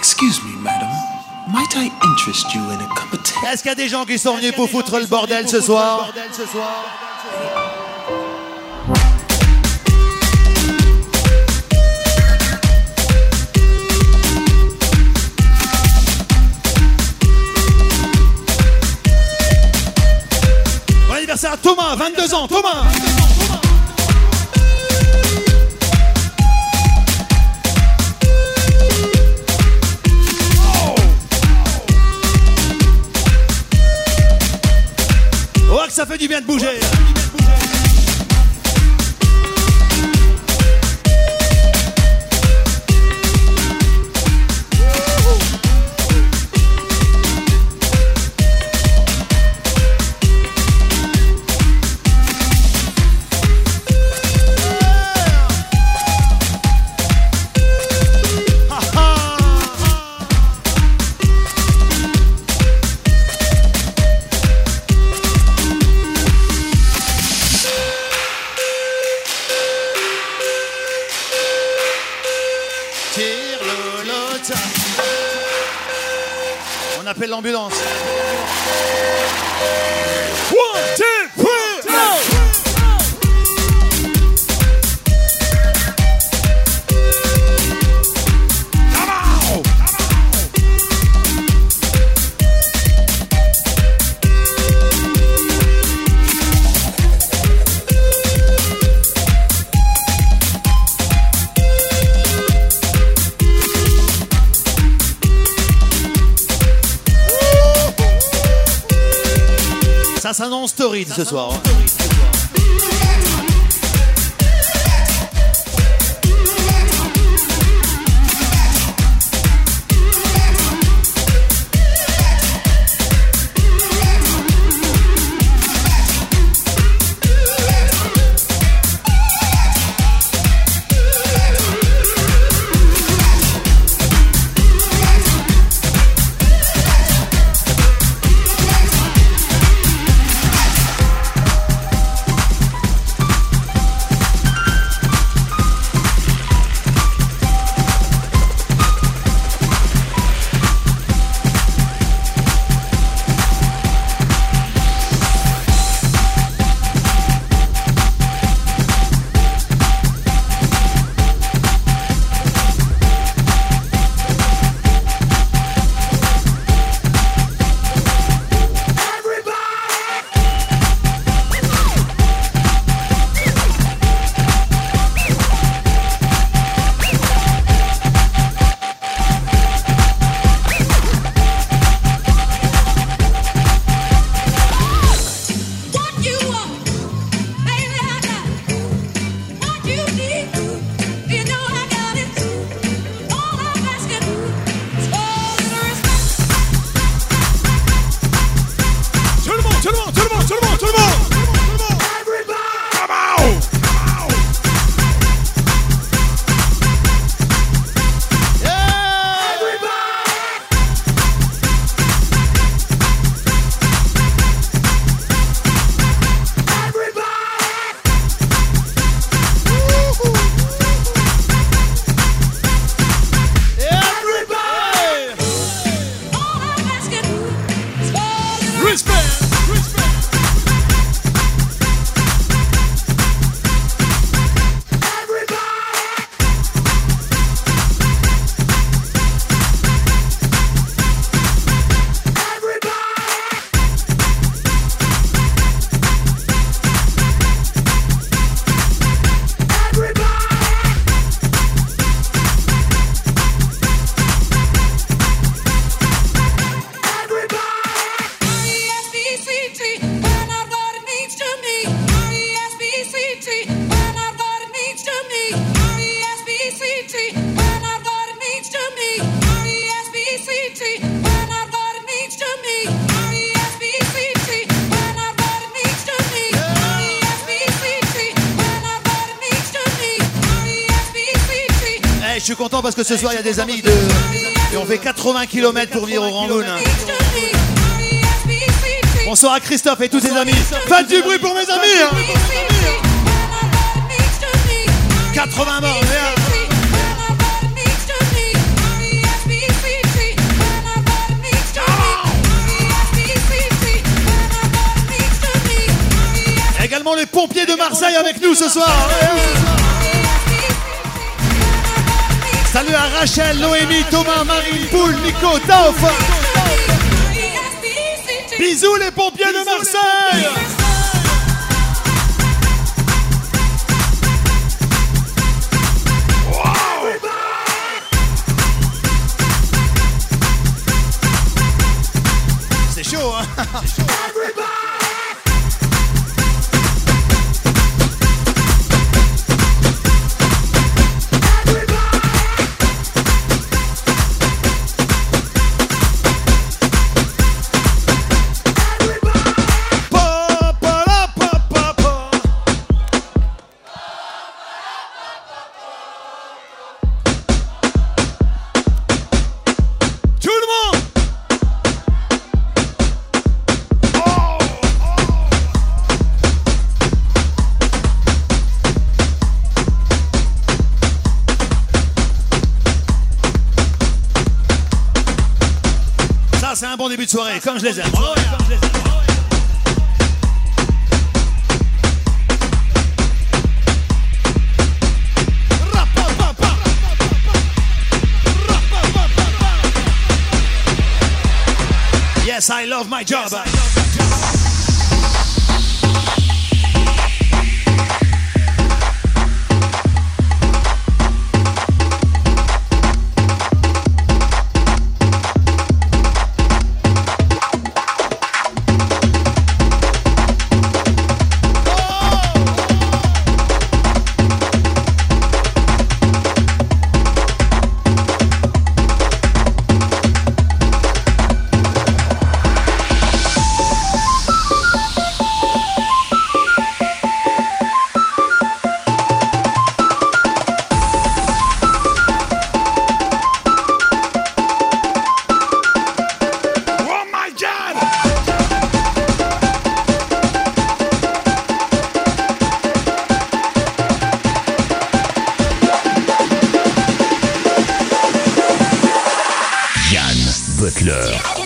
Excuse me, madam. Might I interest you in a cup of tea? Est-ce qu'il y a des gens qui sont venus pour foutre le bordel ce soir? Bon anniversaire à Thomas, 22 ans, Thomas du bien de bouger torride ce soir. ce soir, il y a des amis de. Et on fait 80 km pour venir au Rangoon. Bonsoir à Christophe et tous ses amis. Faites du bruit pour mes amis. Hein. 80 morts, merde. également les pompiers de Marseille avec nous ce soir. Salut à Rachel, Noémie, Thomas, Marine, Poule, Nico, Tauf. Bisous les pompiers de Marseille. comme je les aime. Oh, Hitler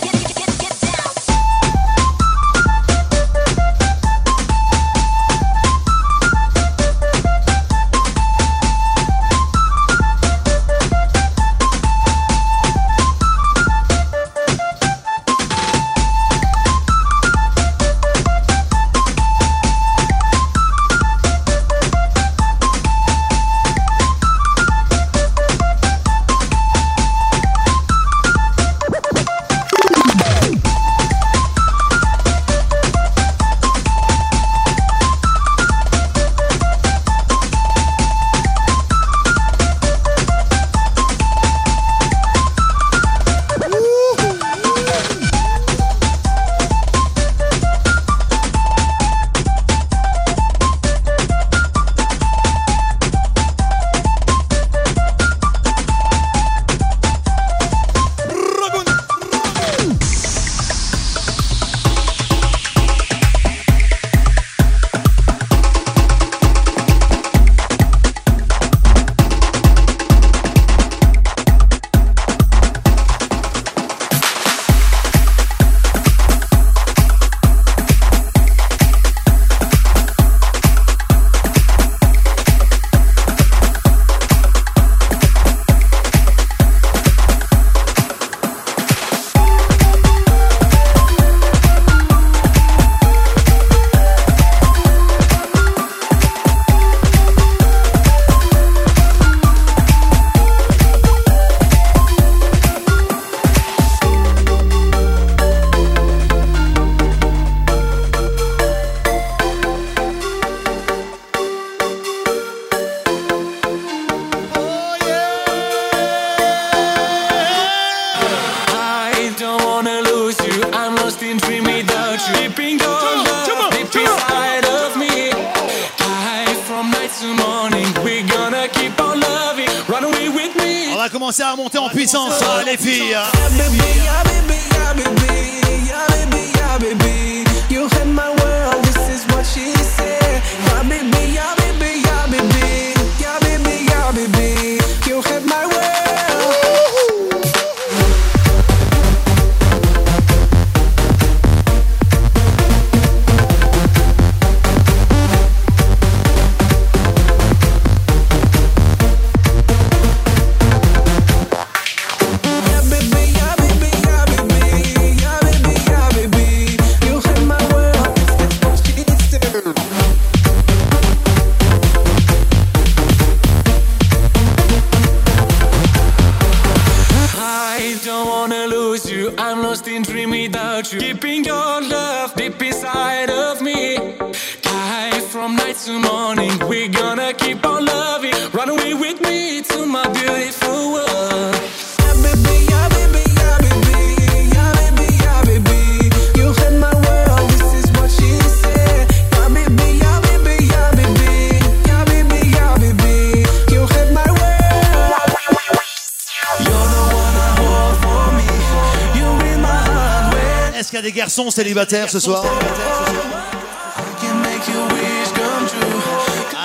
célibataire ce soir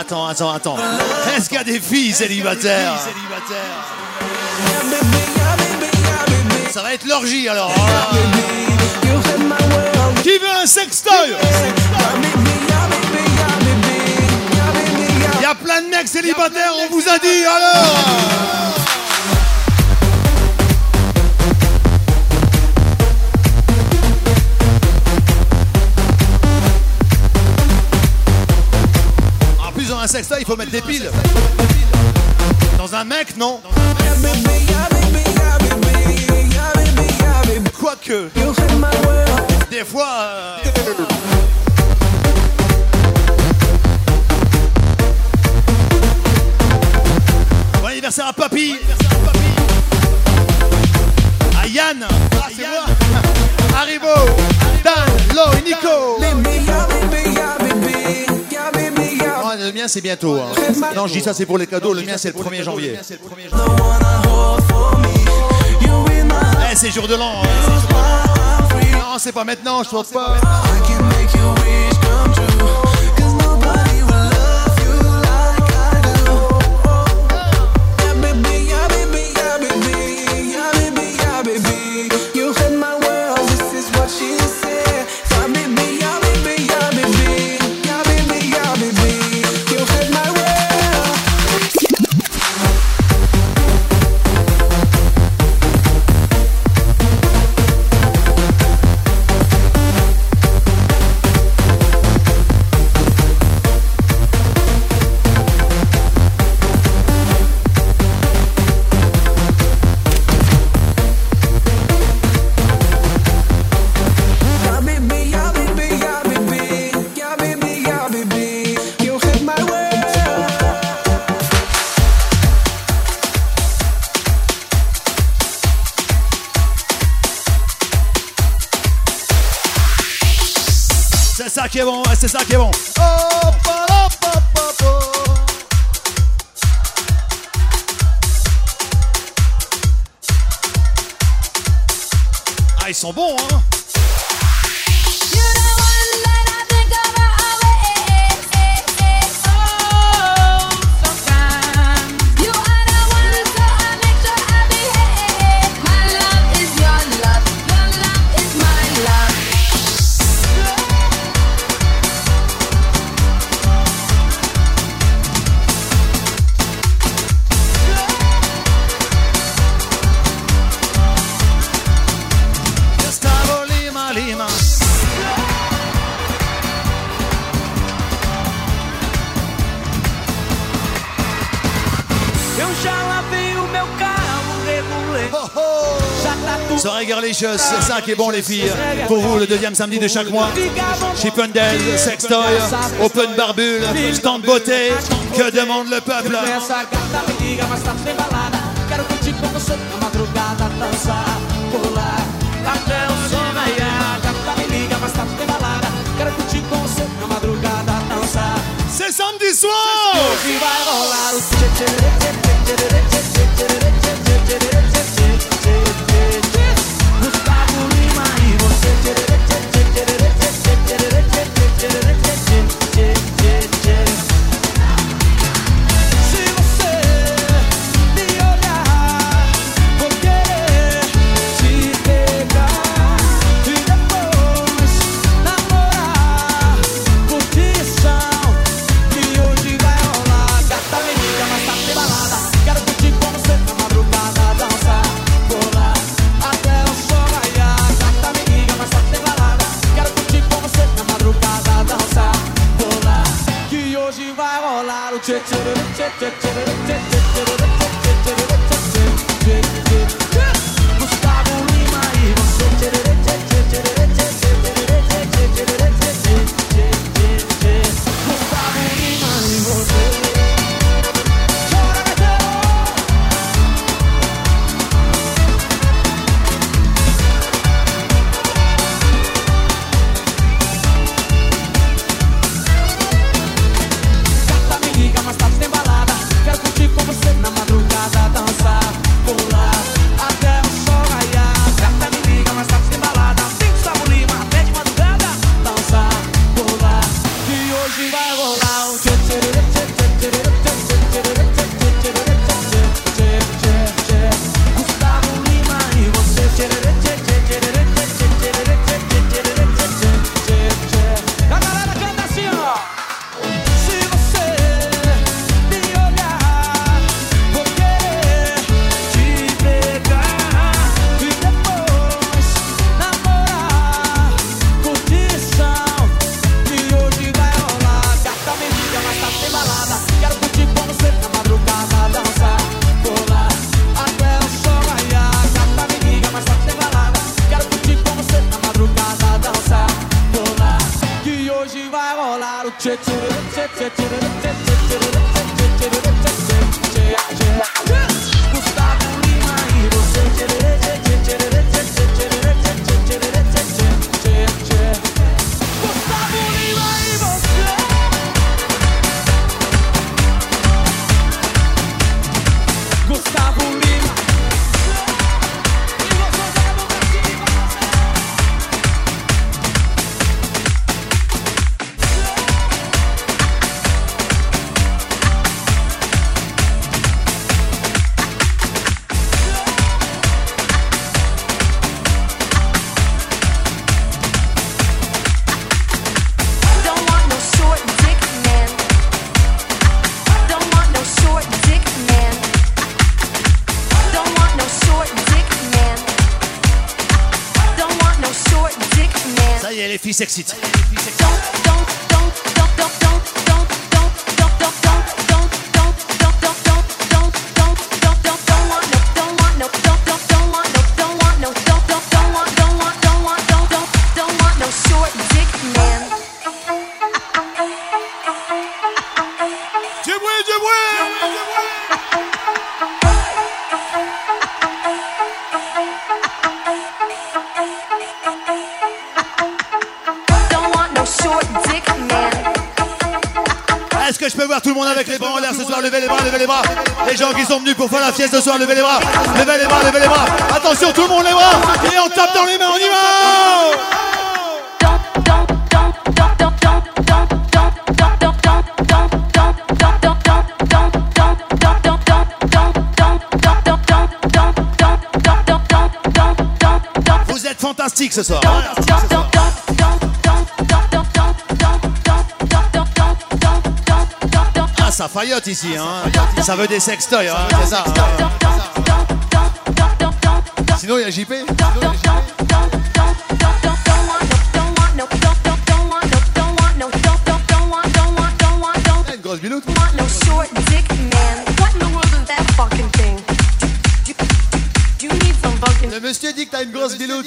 Attends, attends, attends. Est-ce qu'il y a des filles célibataires Ça va être l'orgie alors. Qui veut un sextoy Il y a plein de mecs célibataires, on vous a dit alors sexta, il faut mettre des piles. Dans un mec, non. Quoique, des fois. Euh, bon anniversaire à Papy. À Yann. Ah, Arrivo. Dan, Lo et Nico le mien, c'est bientôt. hein. Non, je dis ça, c'est pour les cadeaux. Le mien, c'est le 1er janvier. Eh, c'est jour de l'an. hein. Non, c'est pas maintenant, je trouve pas. I can. ça qui est bon. Ah, ils sont bons, hein C'est ça qui est bon, les filles. Pour vous, le deuxième samedi de chaque mois. Chippendale, Sextoy, Open Barbule, Stand Beauté. Que demande le peuple? C'est samedi soir! ce soir, levez les bras, levez les bras, levez les bras. Attention, tout le monde les bras. Et on tape dans les mains, on y va. Vous êtes. Fantastique ce soir. Fayot ici, hein. Ça veut des sextoys, hein, c'est ça. Sinon, il y a JP. Eh, une grosse. Le monsieur dit que t'as une grosse biloute.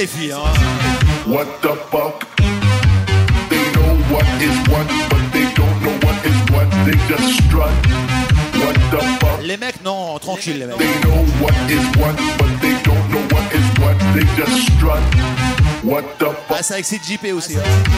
Les filles, hein What the fuck? They know what is what, but they don't know what is what. They just strut. What the fuck? Les mecs, non, tranquille les mecs. They know what is what, but they don't know what is what. They just strut. What the fuck? Ah, ça excite JP aussi. hein.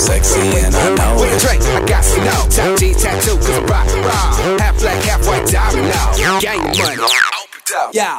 Sexy and I know With a drink, I got to know. Top G tattoo, cause rock, rock. Half black, half white diamond now. Gang money. Yeah,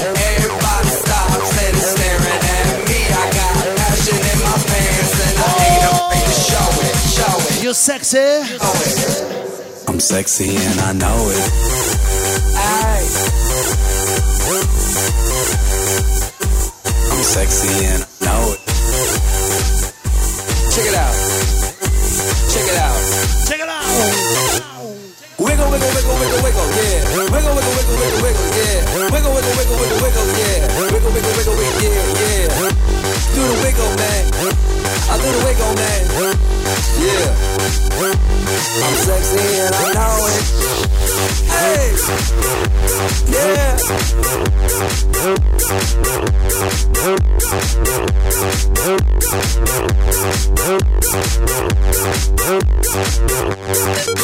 stops and is staring at me. I got passion in my pants and I ain't afraid to show it, show it. You sexy? I'm sexy and I know it. Ay. I'm sexy and I know it. Check it out. Check it out. Check it out. Wiggle, wiggle, wiggle, wiggle, wiggle, yeah. Wiggle, wiggle, wiggle, wiggle, wiggle, yeah. Wiggle, wiggle, wiggle, wiggle, wiggle, yeah. Wiggle, wiggle, wiggle, wiggle, yeah, yeah. Do the wiggle, man. I do the wiggle, man. Yeah. I'm sexy and I know it. Hey. Yeah.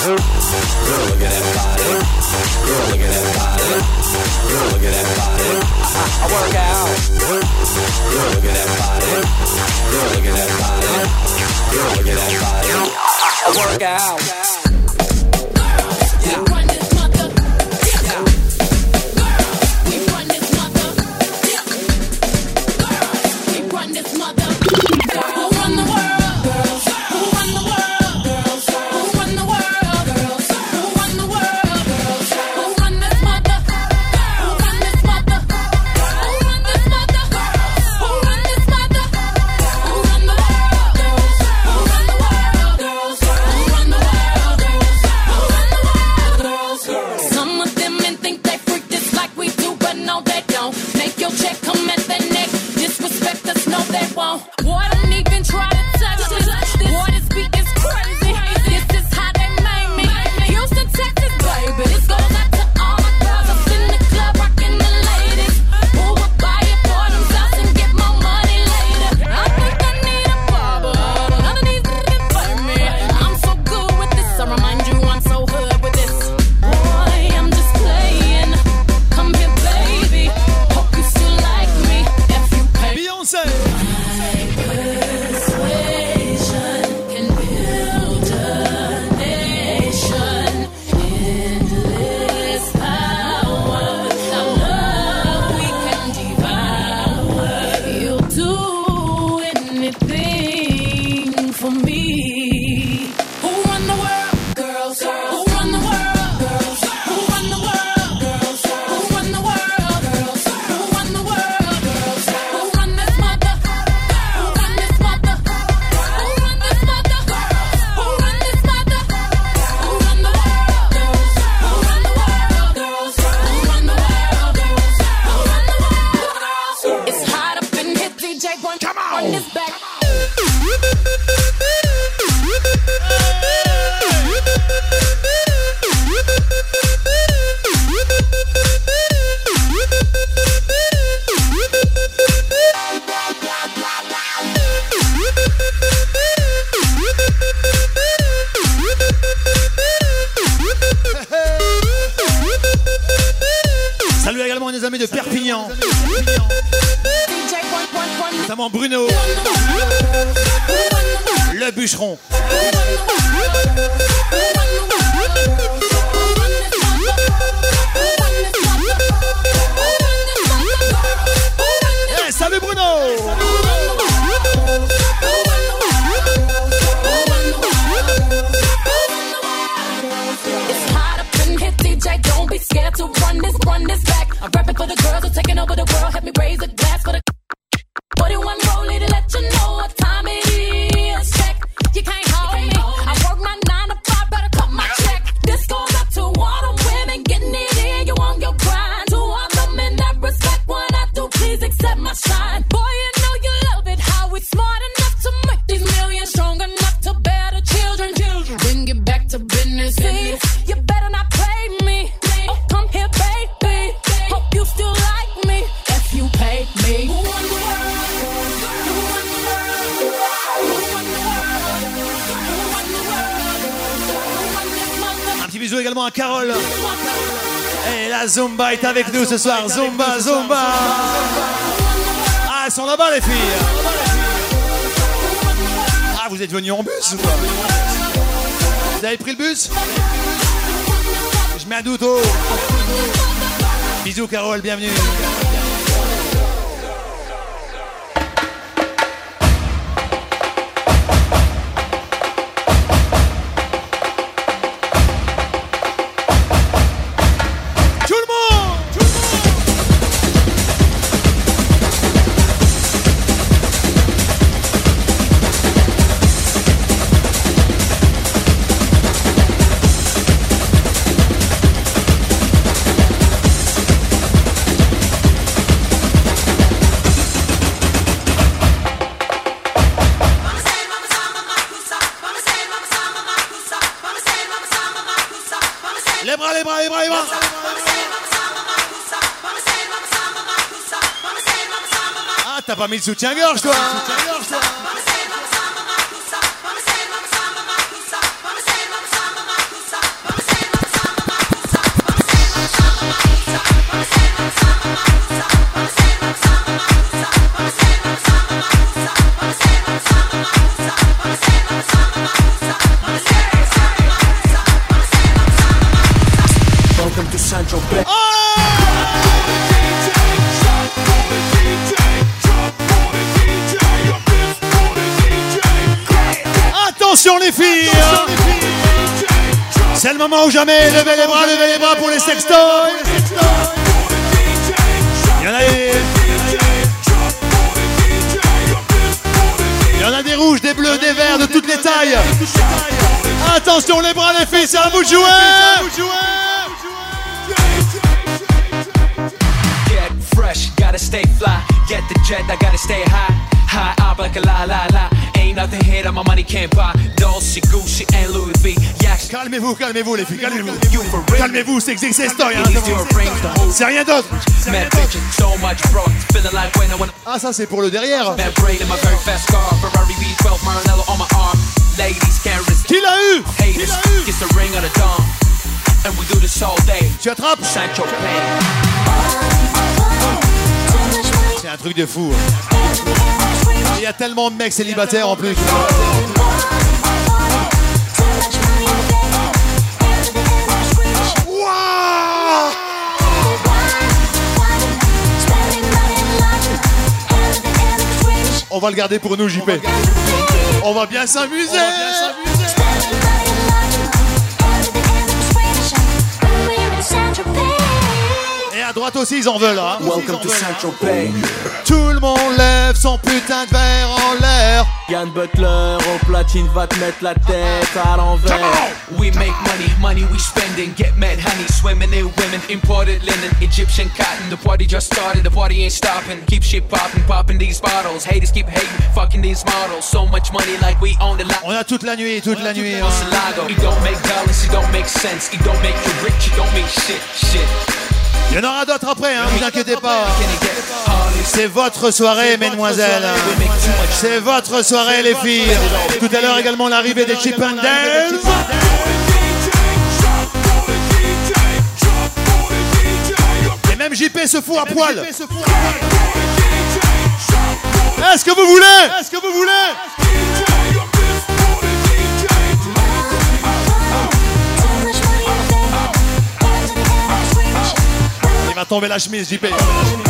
Girl, look at that body. Girl, look at that body. Girl, look at that body. I, work out. Look at that body. Girl, look at that body. Girl, look at that body. I work out. Ce soir. Zumba, Zumba. Ah, elles sont là-bas, les filles. Ah, vous êtes venus en bus ou quoi Vous avez pris le bus Je mets un doute. Bisous, Carole, bienvenue. Mis de soutien-gorge, toi. Welcome moment ou jamais, levez les bras, levez les bras pour les sextoys Il y en a des... Il y en a des rouges, des bleus, des verts, de toutes les tailles Attention les bras les filles, c'est à vous de jouer Get fresh, gotta stay fly. Get the jet, I gotta stay high. High up like a la la la. Ain't nothing here that my money can't buy. Dolce, Gucci, and Louis V. Yaks. Calmez-vous, calmez-vous les filles, calmez-vous Calmez-vous, c'est story, hein, C'est rien d'autre Mad bitches, so much bro. Feeling like when I wanna. Ah ça c'est pour le derrière Mad braid in my very fast car. Ferrari V12, Maranello on my arm. Ladies can't resist. Qui l'a eu? Haters, kiss the ring of the dawn. And we do this all day. Tu attrapes? C'est un truc de fou Il y a tellement de mecs célibataires en plus. On va le garder pour nous JP On va bien s'amuser droite aussi ils en veulent hein. Welcome to Central Bay. Tout le monde lève son putain de verre en l'air Yann Butler au platine va te mettre la tête à l'envers. We make money, money we spending. Get mad honey, swimming in women. Imported linen, Egyptian cotton. The party just started, the party ain't stopping. Keep shit popping, popping these bottles. Haters keep hating, fucking these models. So much money like we own the lot. On a toute la nuit, toute la nuit hein. It don't make dollars, it don't make sense. It don't make you rich, it don't make shit, shit. Il y en aura d'autres après, hein, vous inquiétez pas. C'est votre soirée mesdemoiselles. C'est votre soirée les filles. Tout à l'heure également l'arrivée des Chip and Dale Et même JP se fout à poil. Est-ce que vous voulez Est-ce que vous voulez va tomber la chemise JP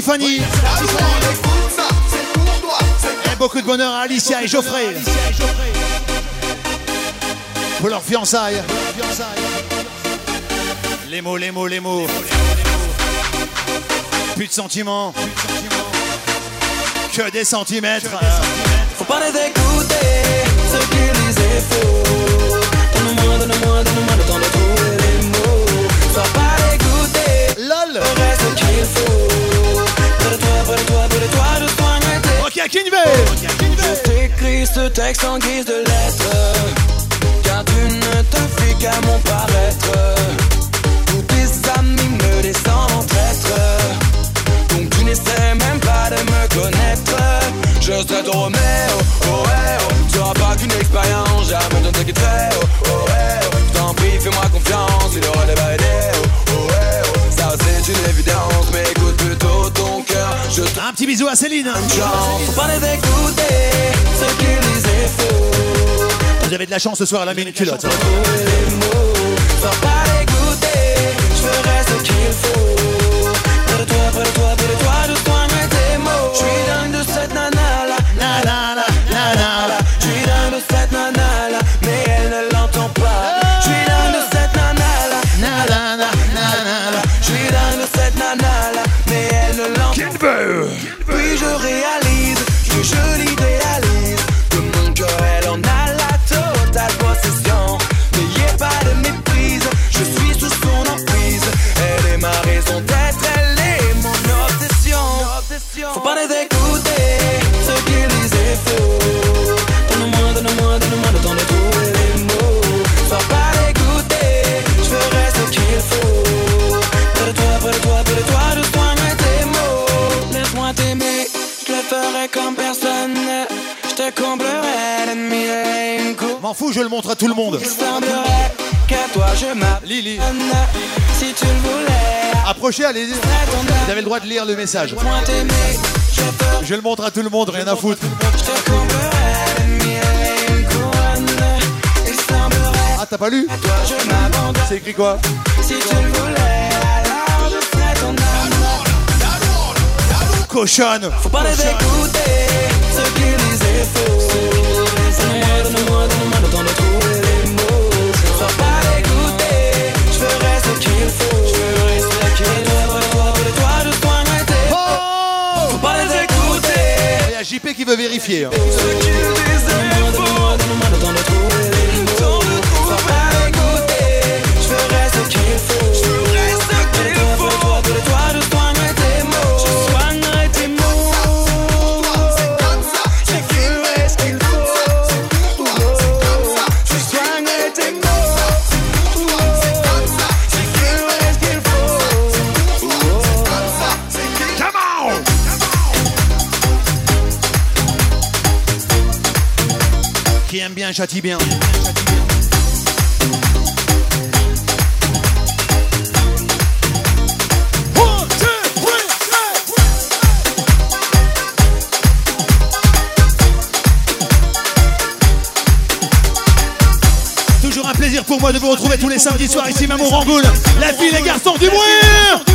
Tiffany. Et beaucoup de bonheur à Alicia et Geoffrey. Pour leur fiançailles. Les mots, les mots, les mots. Plus de sentiments. Que des centimètres. Faut pas les écouter, ce qu'ils disent est faux. Donne-moi, donne-moi, donne-moi le temps de trouver les mots. Sois pas dégoûté, lol. Ferai ce qu'il faut. Ok. Je t'écris ce texte en guise de lettre. Car tu ne te fais qu'à mon paraître. Tous tes amis me descendent en traître. Donc tu n'essaies même pas de me connaître. Je serai ton Roméo, oh ouais, oh. Tu n'auras pas qu'une expérience, jamais ne te quitterai, oh, oh ouais, oh. T'en prie, fais-moi confiance, il aura des validés, oh, oh oh. Ça c'est une évidence, mais écoute disent est faux. Vous avez de la chance ce soir à la mine culotte. Sois M'en fous, je le montre à tout le monde. Qu'à toi je. Lily. Si tu le voulais, Approchez, allez-y. Vous avez le droit de lire le message. Je le montre à tout le monde, rien à foutre. Ah, t'as pas lu. C'est écrit quoi Si tu le voulais. Cochonne Faut pas les écouter, ce qu'ils disent est faux. Donne-moi, donne-moi, donne-moi le temps de trouver les mots. Sois pas dégoûté, je ferai ce qu'il faut. Je ferai ce qu'il de toi, Oh Faut pas les écouter, Il y a JP qui veut vérifier. hein. ce qu'ils disent est faux. Donne-moi le temps de trouver les mots. Sois pas dégoûté, je ferai ce qu'il faut. Bien. Toujours un plaisir pour moi de vous retrouver tous les samedis soirs ici même au. La fille, les garçons, du bruit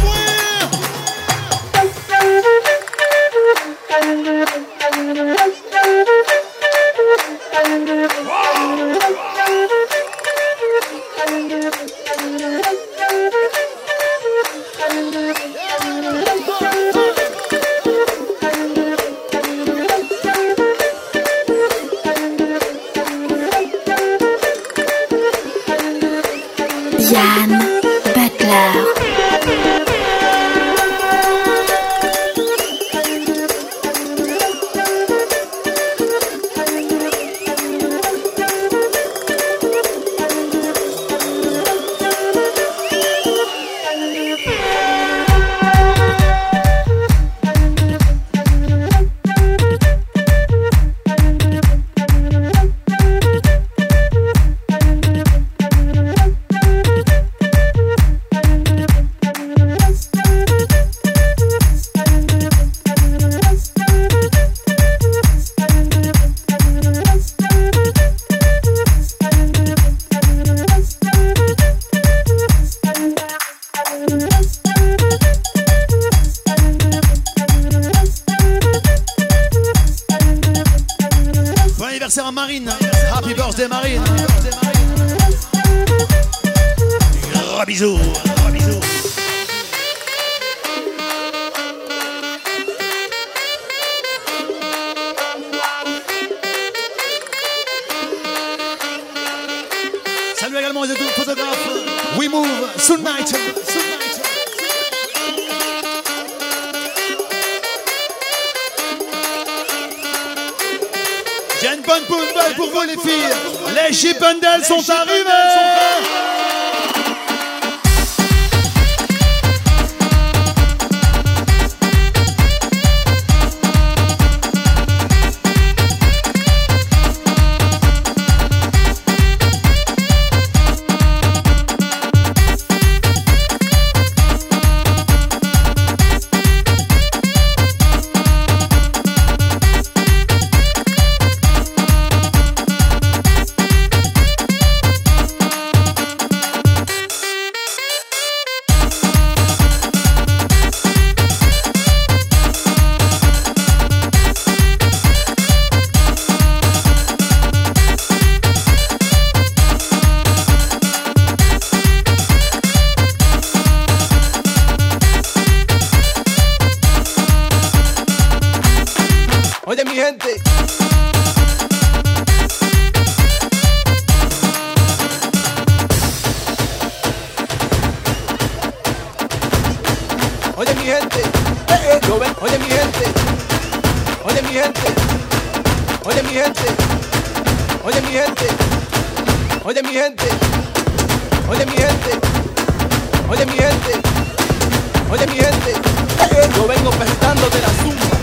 vengo pescando de la.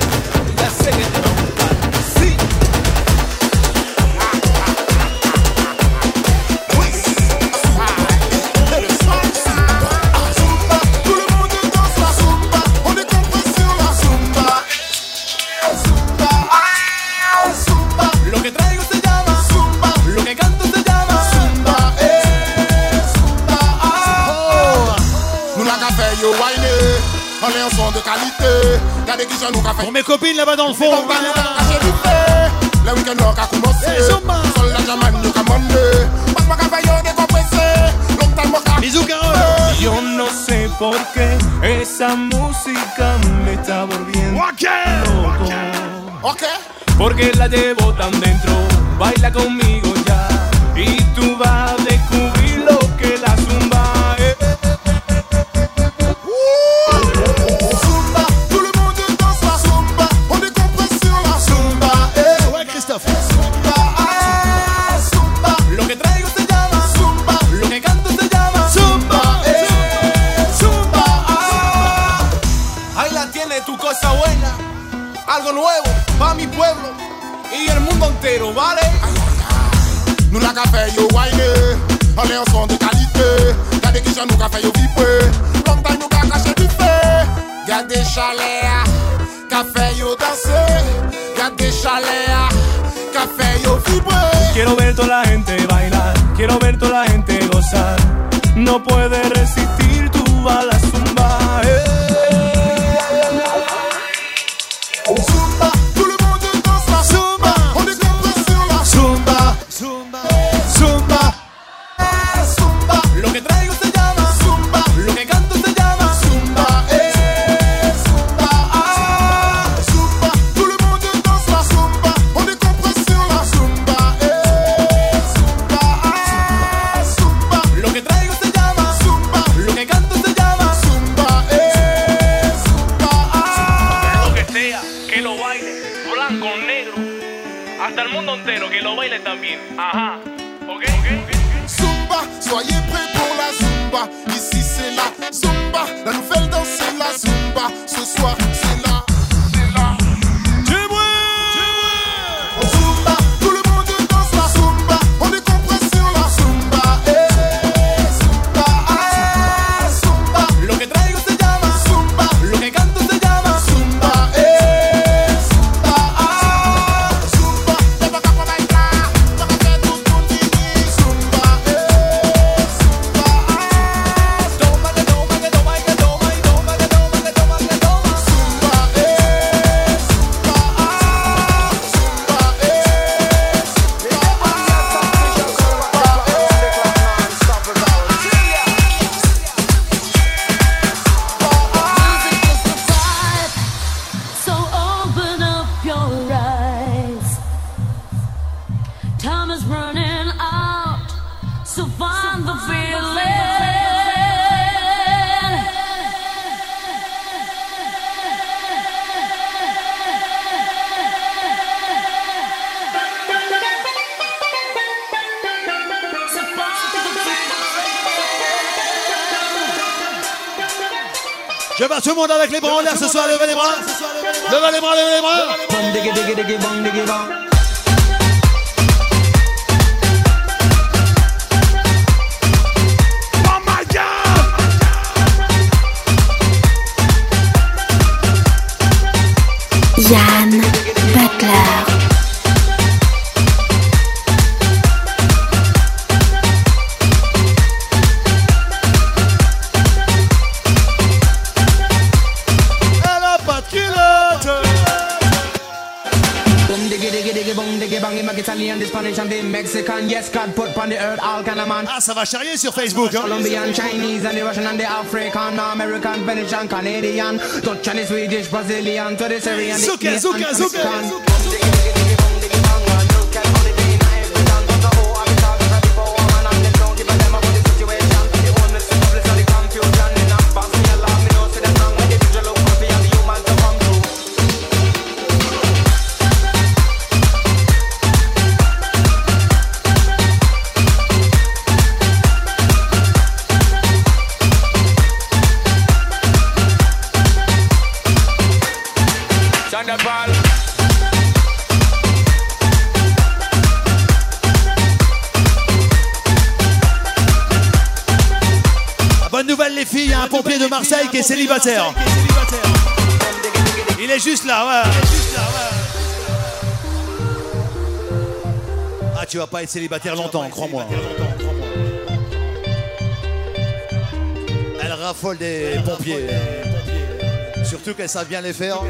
pas dans le fond. Le week-end Yo no sé por qué esa música me está volviendo. Porque la les bras. Levez les bras, levez les bras. Bang diggy diggy diggy bang diggy bang. Oh Italian, the Mexican. Yes, God put on the earth all kind of man. Ah, ça va charrier sur Facebook. Hein. Colombian, Chinese, and the Russian and the African, American, Venetian, Canadian, Dutch and the Swedish, Brazilian, to the Syrian, the Zuka, zuka, and zuka. Qui est célibataire. Il est juste là, ouais. Ah, tu vas pas être célibataire longtemps, crois-moi. Elle raffole des pompiers. Surtout qu'elle savent bien les faire.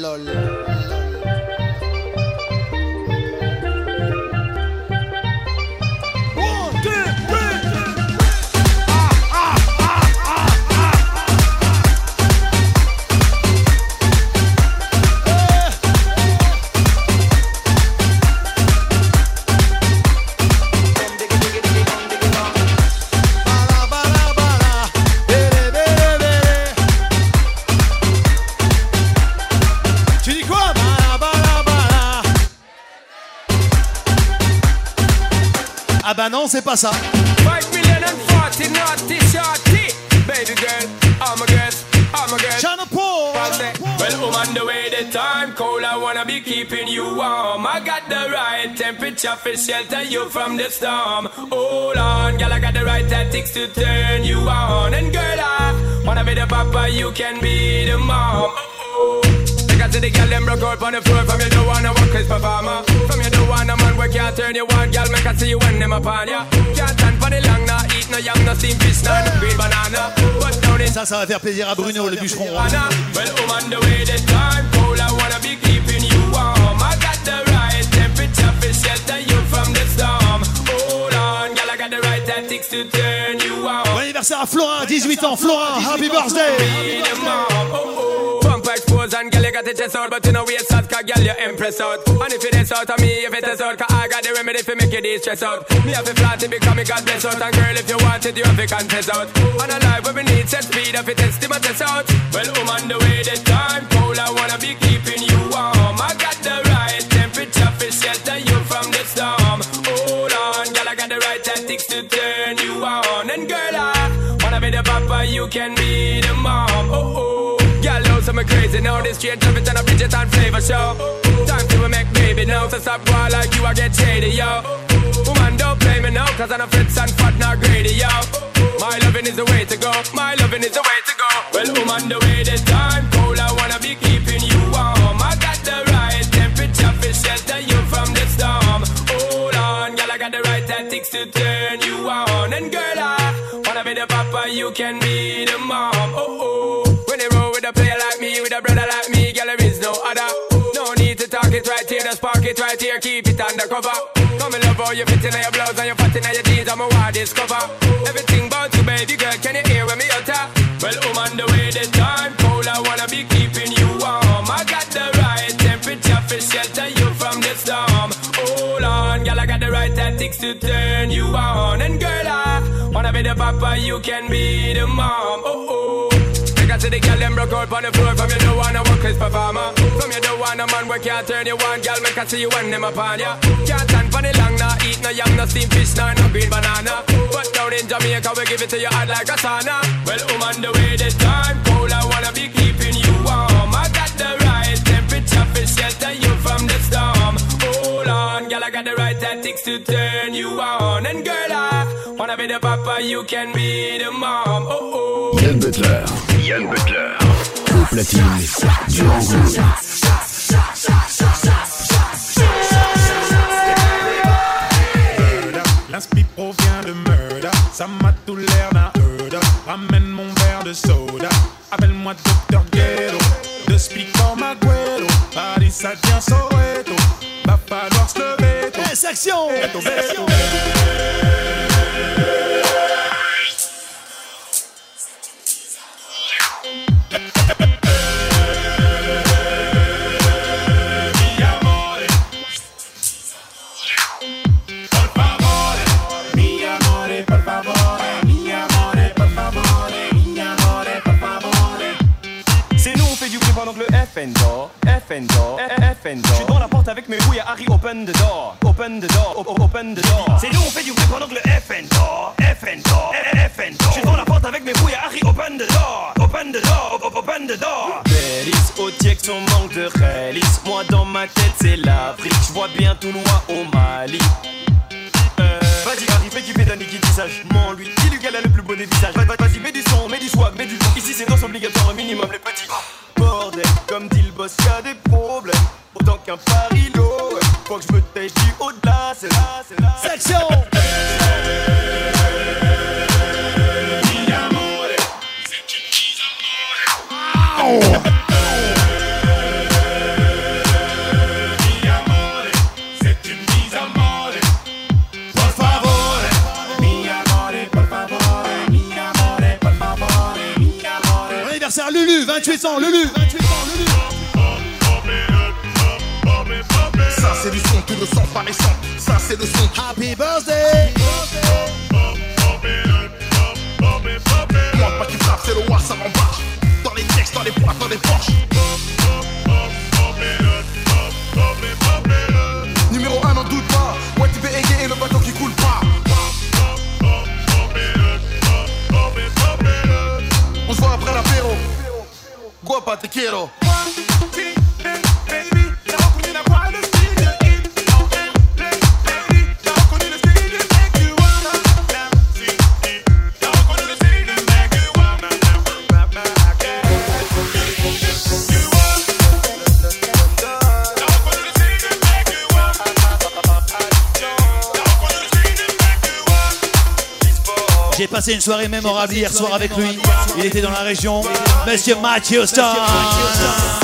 Lol. C'est pas ça. 5 million and 40 naughty shorty. Baby girl, I'm a girl, I'm a girl. China Paul. Well, I'm on the way, the time cold. I wanna be keeping you warm. I got the right temperature for shelter you from the storm. Hold on, girl, I got the right tactics to turn you on. And girl, I wanna be the papa, you can be the mom. To the girl, them broke out on the floor From you don't wanna work as performer From you don't wanna man where can't turn you on Girl, make I see you when them upon ya. Can't stand for the long, nah Eat no yam, no steam fish, nah no green banana. But down in Ça, ça va faire plaisir à Bruno, le bûcheron. Anna, Well, I'm on the way, the time cold I wanna be keeping you warm. I got the right temperature for shelter you from the storm. Hold on, I got the right tactics to turn you on. Bon anniversaire à Florin, 18 ans, Florin, happy birthday. Expose and girl, you got the chest out But you know we ain't sad, cause girl, you impress out. And if it is out of me, if it is out Cause I got the remedy for make you de-stress out. Me have to flat it because me got bless out. And girl, if you want it, you have to confess out. On a life where we need set speed If it is, to my test out Well, I'm on the way, the time cold I wanna be keeping you warm. I got the right temperature for shelter you from the storm. Hold on, girl, I got the right tactics to turn you on. And girl, I wanna be the papa, you can be the mom. Oh, oh Girl, know some crazy now This straight it and a Bridget and flavor show. Time to make baby now So stop boy like you, I get shady, yo. Woman, don't play me now Cause a fritz and fat, not greedy, yo. My loving is the way to go. My loving is the way to go. Well, woman, the way the time cold I wanna be keeping you warm. I got the right temperature for shelter you from the storm. Hold on, girl, I got the right tactics to turn you on. And girl, I wanna be the papa, you can be the mom. Oh, oh it right here, keep it undercover. Come and love how you fit in your blouse And your fat in your jeans I'm a wild discover. Everything about you, baby girl Can you hear when me utter? Well, I'm on the way, the time cold I wanna be keeping you warm. I got the right temperature for shelter you from the storm. Hold on, girl, I got the right tactics to turn you on. And girl, I wanna be the papa, you can be the mom. Oh, oh. Make I see the girl them broke out on the floor From you don't wanna work as performer. From you don't want a man where can't turn you on Girl, make I see you when them upon ya. Can't stand for the long, nah Eat no yam, no steamed fish, nah, no green banana. But down in Jamaica, we give it to you hot like a sauna. Well, I'm on the way this time Cold, I wanna be keeping you warm. I got the right temperature for shelter you from the storm. Hold on, girl, I got the right tactics to turn you on. And girl, I wanna be the papa, you can be the mom. Oh, oh. Yann Butler. Yann Butler. Au platine du Rangoon. L'inspi provient de murder, ça m'a tout l'air d'un murder. Ramène mon verre de soda, appelle-moi Dr. Ghetto. De speak comme Agüero, Paris ça devient Soweto. Va falloir se lever tôt. Eh, section que dort. FN dort. Je suis devant la porte avec mes rouilles à Harry, open the door. Open the door. Open the door. C'est nous, on fait du bruit pendant que le dort. FN dort. Je suis devant la porte avec mes rouilles à Harry, open the door. Open the door. Open the door. Bélis, au direct, son manque de réalisme. Moi, dans ma tête, c'est l'Afrique. Je vois bien tout noir au Mali. Euh, Vas-y, Harry, fais kiffer Danny qui dit sagement lui. Dis-lui qu'elle a le plus beau des visages. Va- va- Vas-y, mets du son, mets du swag, mets du son. Ici, c'est danse obligatoire, un minimum, les petits. Bordel, comme dit le boss, y'a des problèmes. Autant qu'un parilo. Faut que je me tèche du au-delà, c'est là, c'est là. Section Mi 28 ans, Lulu 28 ans, Lulu Ça c'est du son, tu le sens pas méchant. Ça c'est le son. Happy birthday Moi pas qui frappe, c'est le roi, ça m'embarque. Dans les textes, dans les boîtes, dans les poches. Guapa, te quiero. J'ai passé une soirée mémorable hier soir avec lui. Il était dans la région. Monsieur Matthew Stone.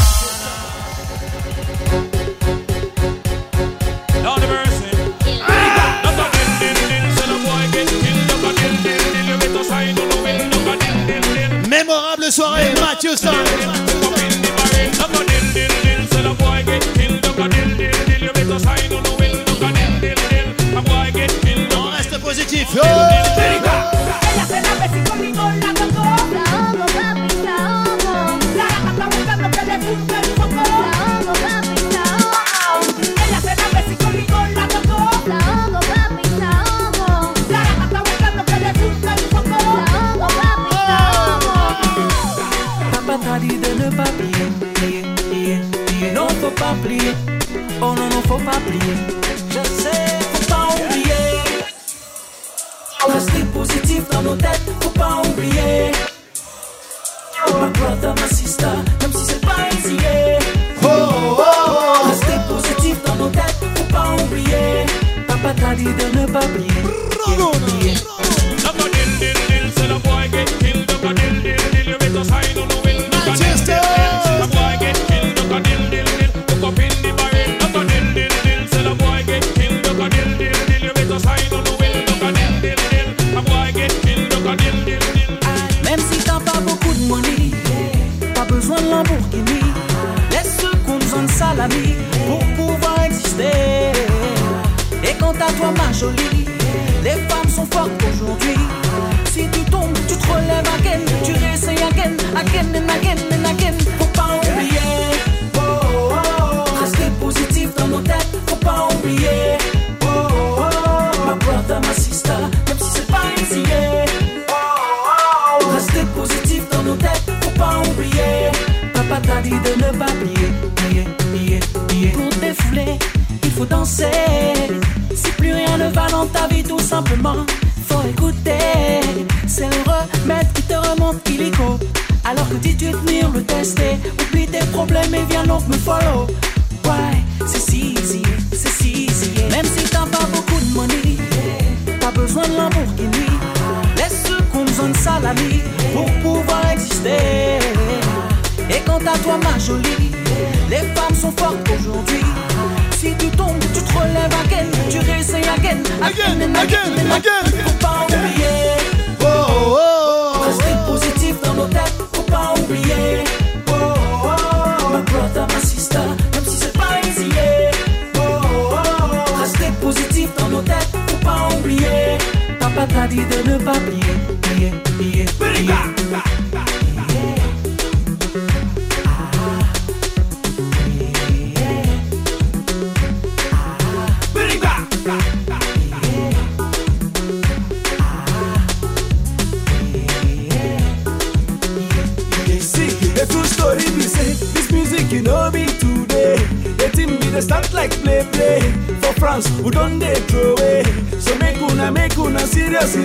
True story be say this music you know be today. The thing be the start like play play for France who don't they throw away. So make una make una seriously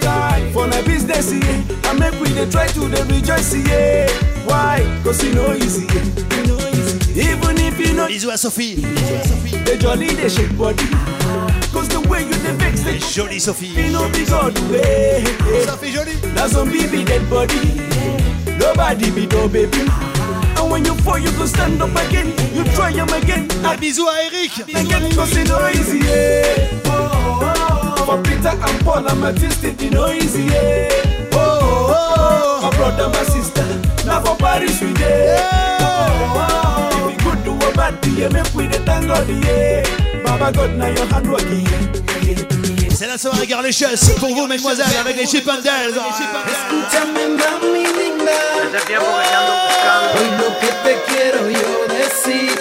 time eh? for my business yeah. Eh? and make we dey try to dey rejoice yeah. Eh? Why? Cause you know easy, yeah. you know easy. Even if you know Bisous à Sophie. the jolly they shake body. Cause the way you dey vex the Jolie Sophie. you know be God way. Sophie jolie. Now some be dead body. Be no baby. And when you fall, you go stand up again. You try them again. Un bisou à Eric. Again, cause it no easy, yeah. Oh, oh, oh. For Peter and Paul and Matthew, it no easy, yeah. Oh, oh, oh. My brother, my sister, now for Paris we. Oh, oh. If you good do a bad thing, you make with the thank God, yeah. Baba God, now your hand working, yeah. yeah, yeah. C'est la soirée pour vous, mesdemoiselles, avec les Chip and Dales. Escúchame, mami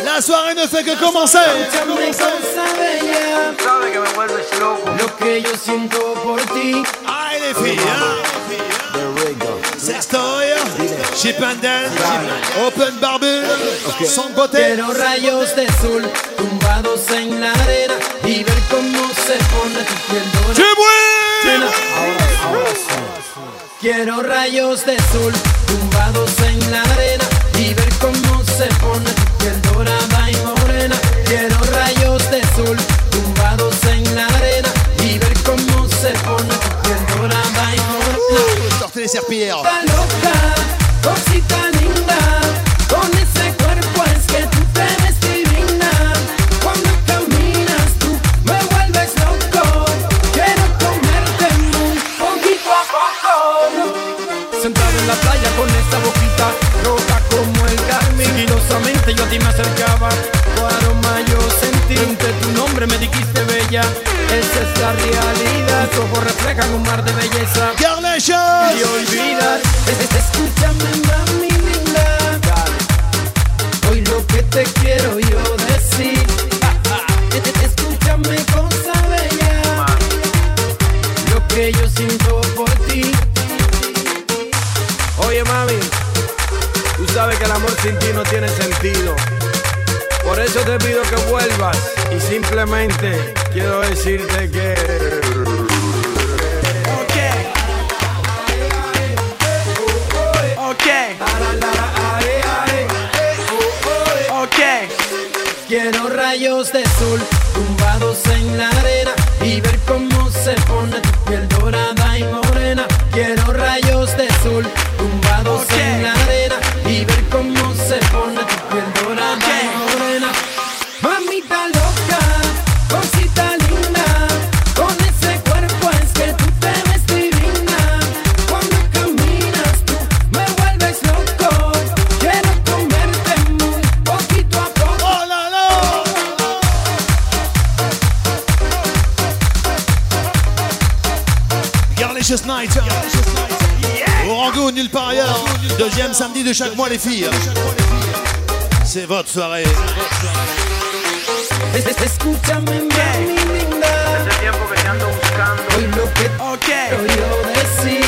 La soirée ne fait que commencer. Lo que yo siento por ti. Ay, les filles, hein. Sextoy, Chip and Dale, Open Barbu, son beauté. Quiero rayos de sol tumbados en la arena y ver cómo se pone tu piel dorada. Quiero rayos de sol tumbados en la arena y ver cómo se pone piel dorada y morena. Quiero rayos de sol tumbados en la arena y ver cómo se pone piel dorada y morena. Sortez les serpillères. Yo a ti me acercaba Tu aroma yo sentí Ante tu nombre me dijiste bella Esa es la realidad Tus ojos reflejan un mar de belleza. Y olvidar Escúchame mami linda, hoy lo que te quiero yo decir. Escúchame cosa bella, lo que yo siento por ti. Oye mami Tú sabes que el amor sin ti no tiene sentido eso te pido que vuelvas Y simplemente quiero decirte que Quiero rayos de sol tumbados en la arena y ver cómo se pone tu piel dorada y morena. Quiero de chaque mois, les filles. C'est votre soirée. Escúchame, mami linda. Hoy lo que yo decir.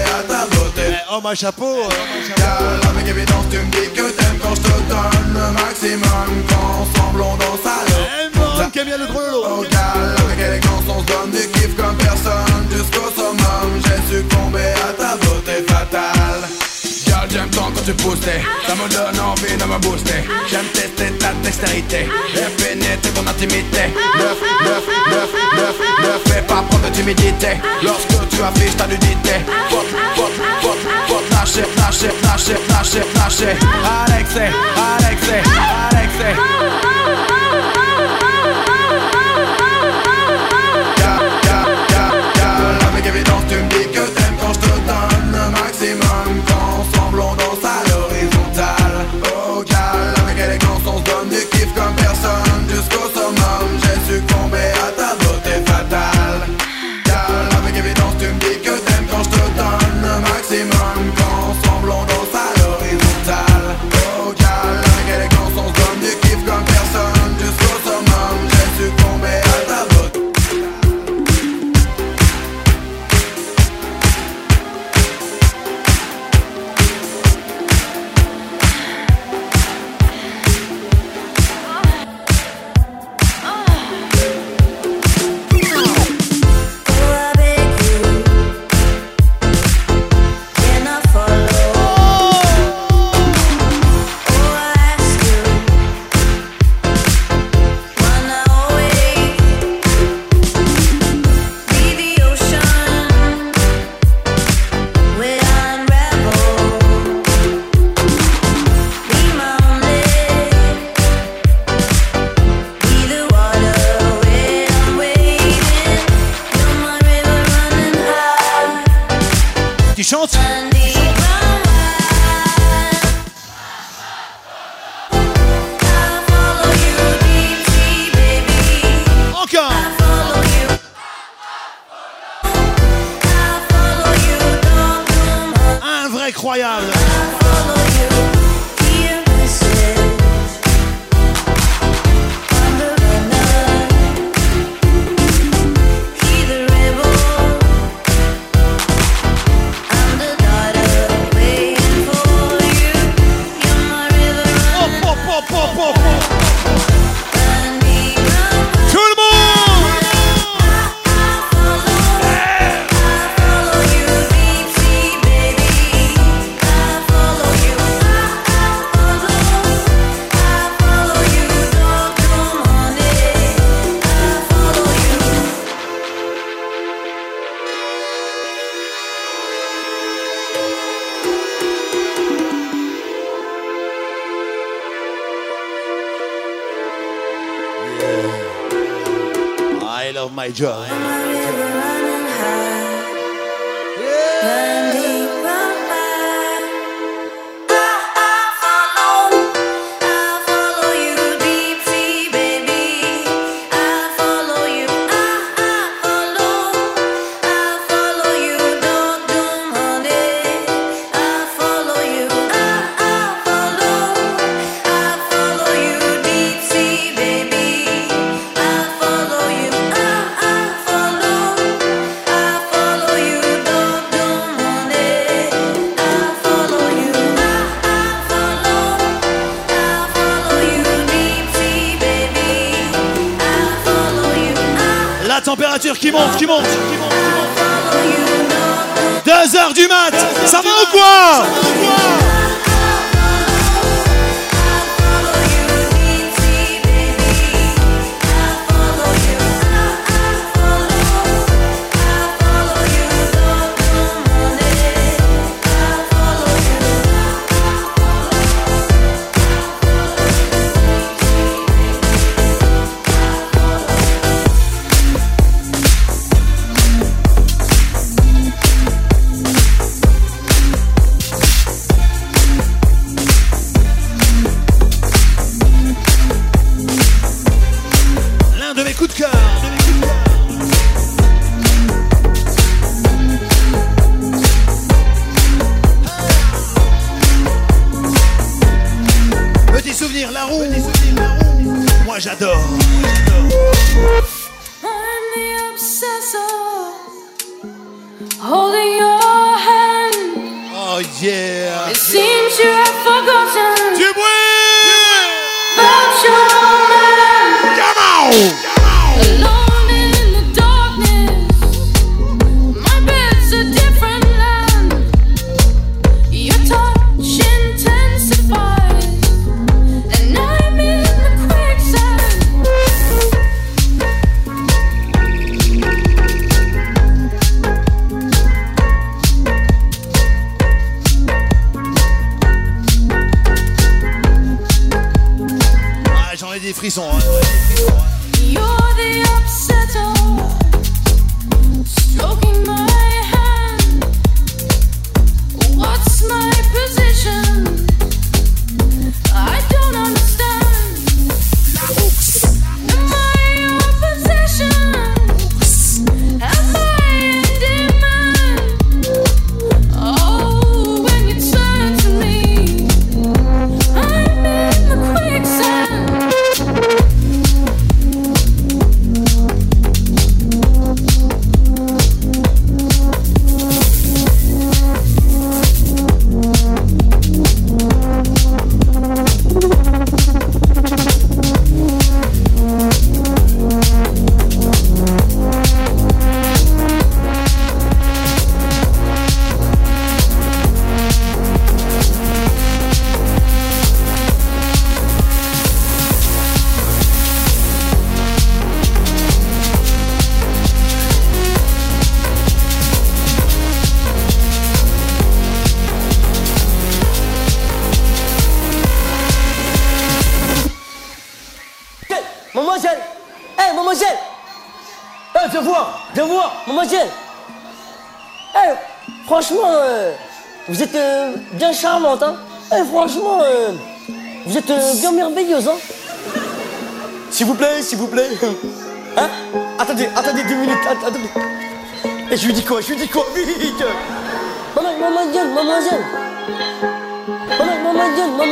ma chapeau. Avec évidence, tu me dis que t'aimes quand je te donne le maximum. Qu'ensemble on danse à l'eau. Aime bien le grelot. Gal, avec élégance, on se donne du kiff comme personne. Jusqu'au summum, j'ai succombé à ta beauté fatale. Gal, j'aime tant quand tu pousses, ça me donne envie de me booster. J'aime tester ta dextérité et pénétrer ton intimité. Neuf, neuf, neuf, neuf, neuf, fais pas prendre de timidité. Lorsque tu affiches ta nudité, fuck, fuck, fuck. nasze, nasze, nasze, nasze, nasze. Arekse, Arekse, Arekse, charmante, hein eh, Franchement, euh, vous êtes euh, bien merveilleuse, hein S'il vous plaît, s'il vous plaît. Hein? Attendez, attendez deux minutes, attendez. Et je lui dis quoi Je lui dis quoi? Maman, maman, gueule, maman, gueule. Maman, maman.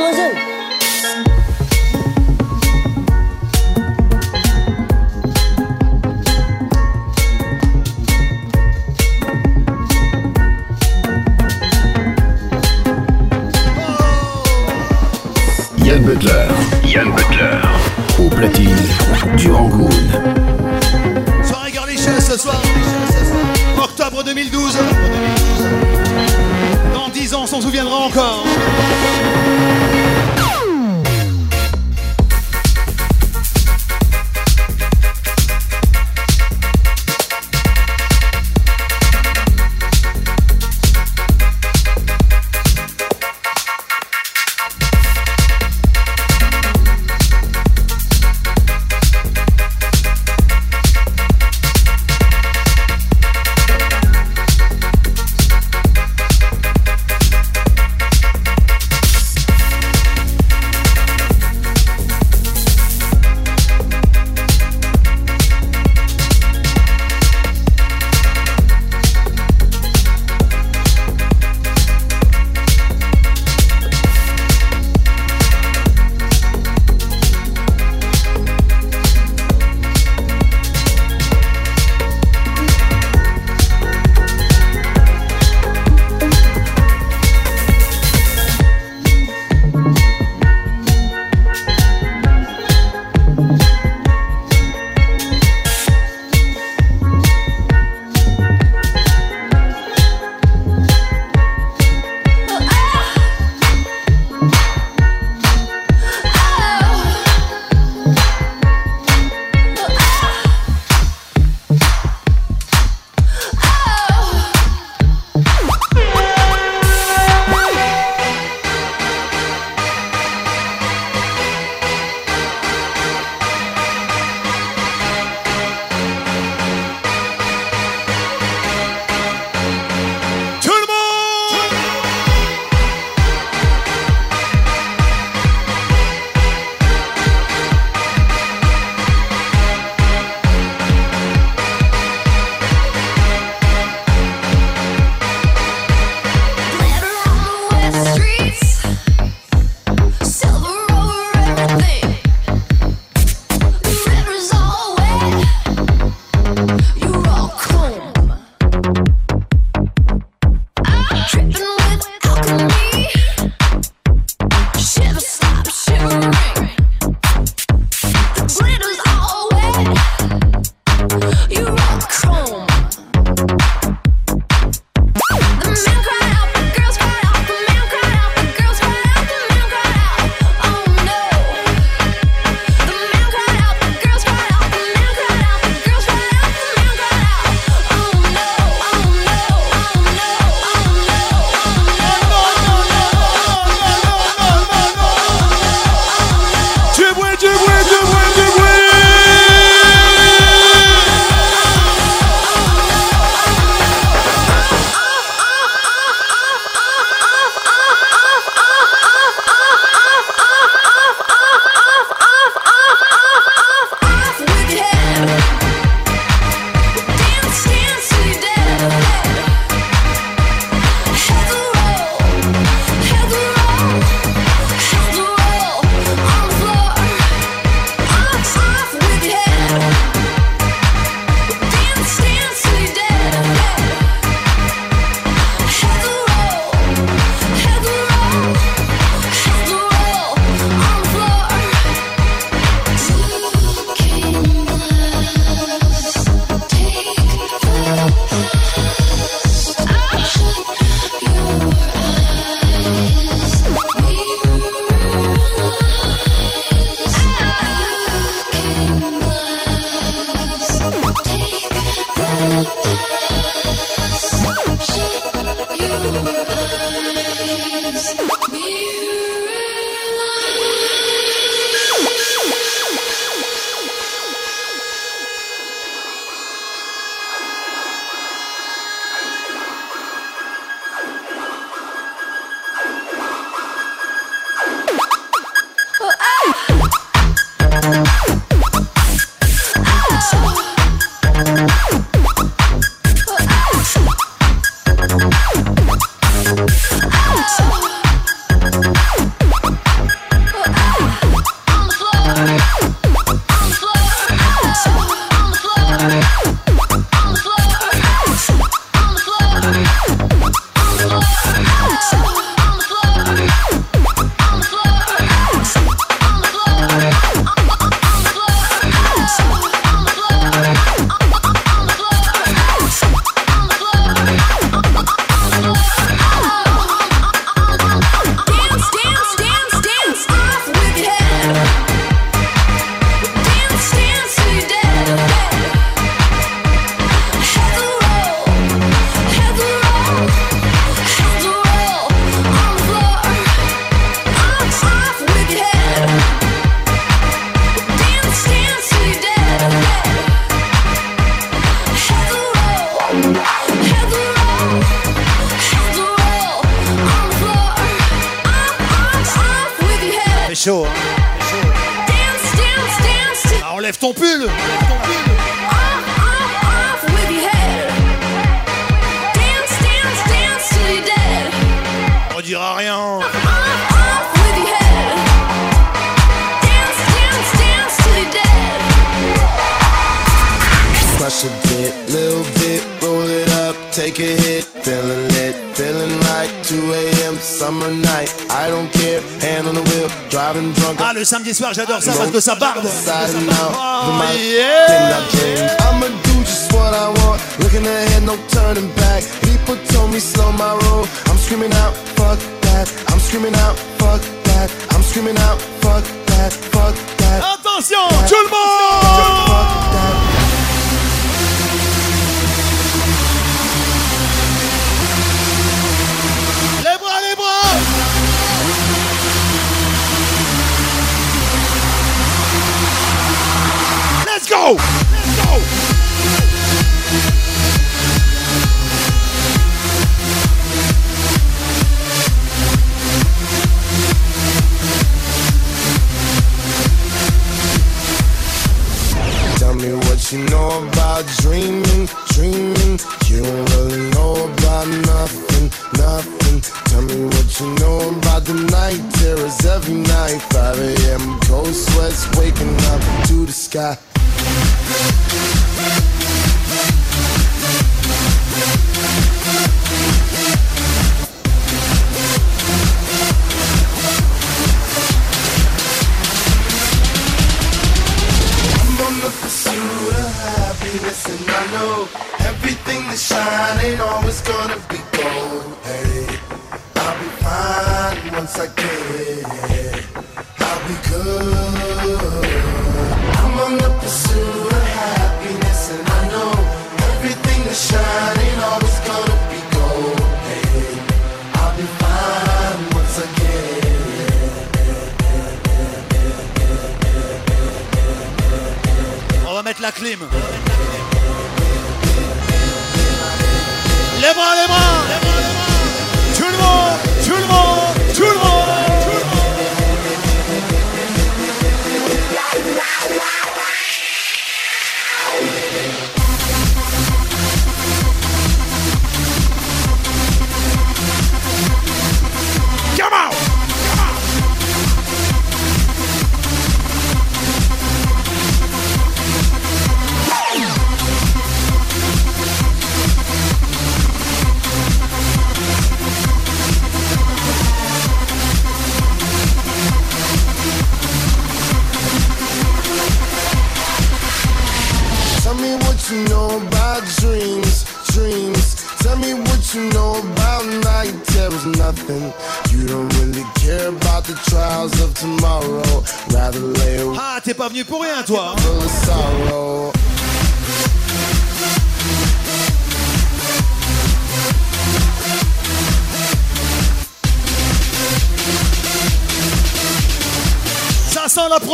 soir, j'adore ça parce que ça barde.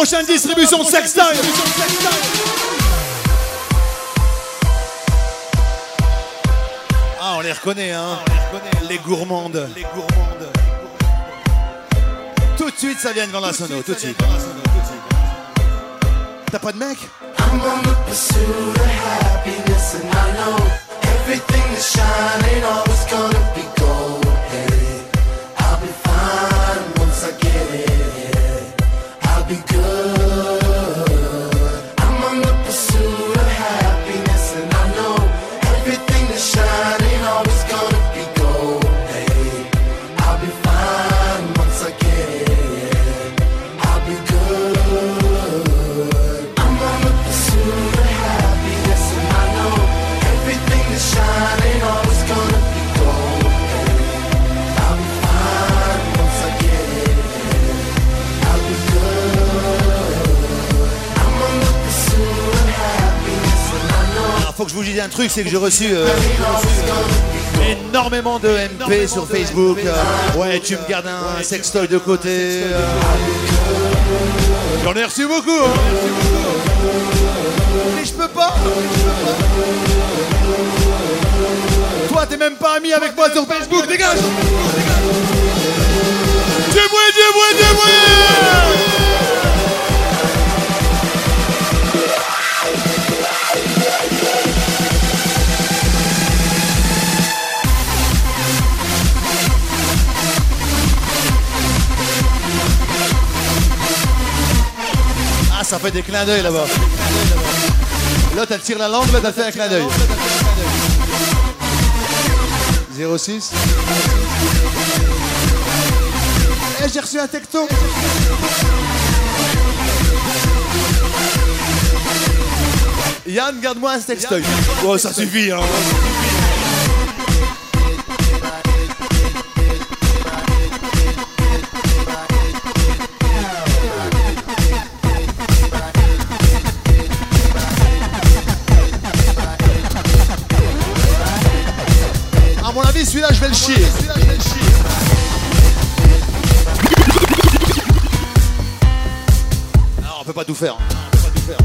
prochaine distribution sextile. Ah, hein. ah, on les reconnaît, hein. les, gourmandes. Les gourmandes. Tout de suite, ça vient devant la sono, tout de suite. T'as pas de mec? I'm on the pursuit of happiness and I know everything that's shining always gonna be un truc, c'est que j'ai reçu euh, énormément de MP sur Facebook. Euh, ouais, tu me gardes un sextoy de euh. côté. J'en ai reçu beaucoup. Hein. Mais je peux pas. Toi, t'es même pas ami avec moi sur Facebook. Dégage. Dieu Dieu ça fait des clins d'œil là-bas. L'autre, elle tire la langue, l'autre, elle fait un clin d'œil. 06. Eh, j'ai reçu un texto. Yann, garde-moi un sextoy. Oh, ça suffit, hein. Faire. On peut pas tout faire.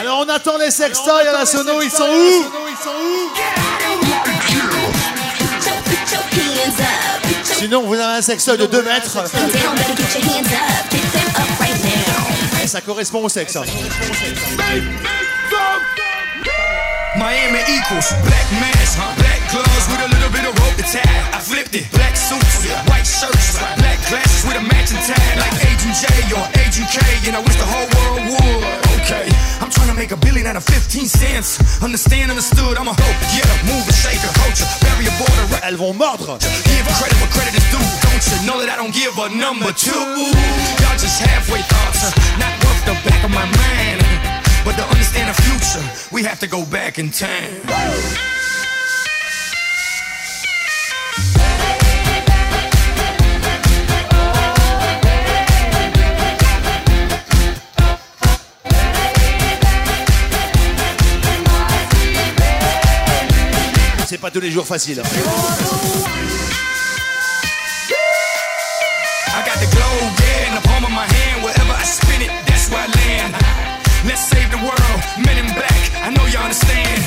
Alors, on attend les sextoys à la sono, ils sont où Sinon, vous avez un sextoy de 2 mètres. Ça correspond au sexe. Miami equals black mask, black gloves with a little bit of rope to tie. I flipped it, black suits, white shirts, black glasses with a matching tie, like Agent J or Agent K, and I wish the whole world would. Okay, I'm trying to make a billion out of 15 cents. Understand, understood, I'm a hope, yeah, move and shake a culture, bury a border. Elles vont mordre. Give credit where credit is due, don't you know that I don't give a number two? Y'all just halfway thoughts, not worth the back of my mind. But to understand the future, we have to go back in time. Pas tous les jours facile. I got the globe, yeah, in the palm of my hand. Wherever I spin it, that's where I land. Let's save the world, men in black. I know you understand.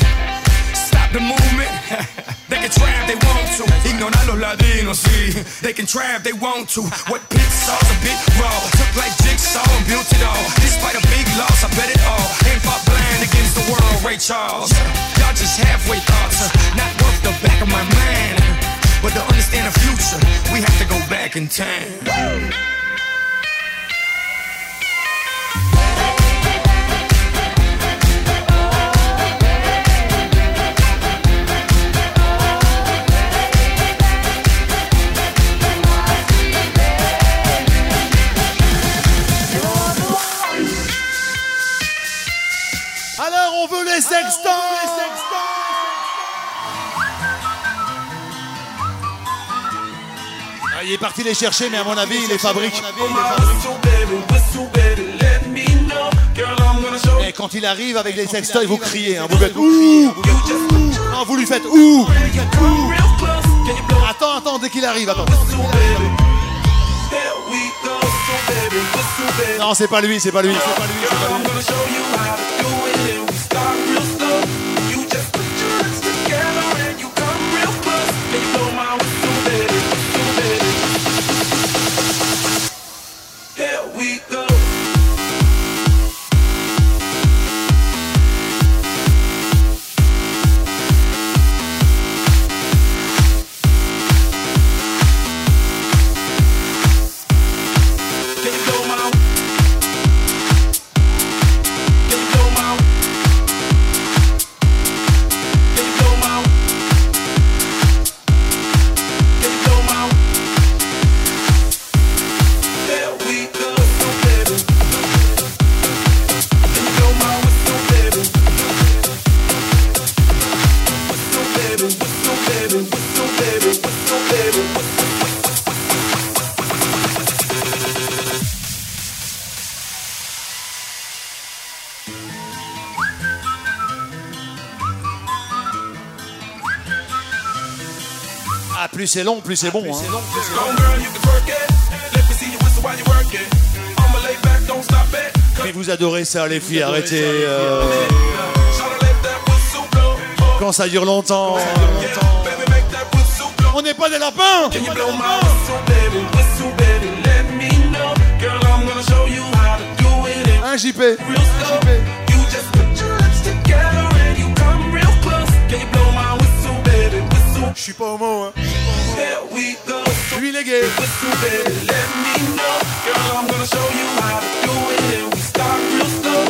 Stop the movement. they can try if they want to. Ignorar los latinos, sí. They can try if they want to. What pit saw's a bit raw. Took like jigsaw and built it all. Despite a big loss, I bet it all. Ain't fought blind against the world, Ray Charles. Y'all just halfway thoughts, not back of my mind. But to understand the future, we have to go back in time. Alors, on veut les sextants Il est parti les chercher, mais à mon avis, il les fabrique. Et quand il arrive avec les sextoys, vous criez, hein, vous faites ouh. Non, vous lui faites ouh. Attends, attends, dès qu'il arrive, attends. Non, c'est pas lui, c'est pas lui, c'est pas lui, c'est pas lui. Ah, plus c'est long, plus c'est bon. hein. Long stop it. Mais vous adorez ça, les filles, arrêtez. euh, Quand ça dure longtemps. On n'est pas des lapins you JP. Je suis pas homo, hein. Here we go. Est gay. Let me know. Girl, I'm gonna show you how to do it. And we start real slow.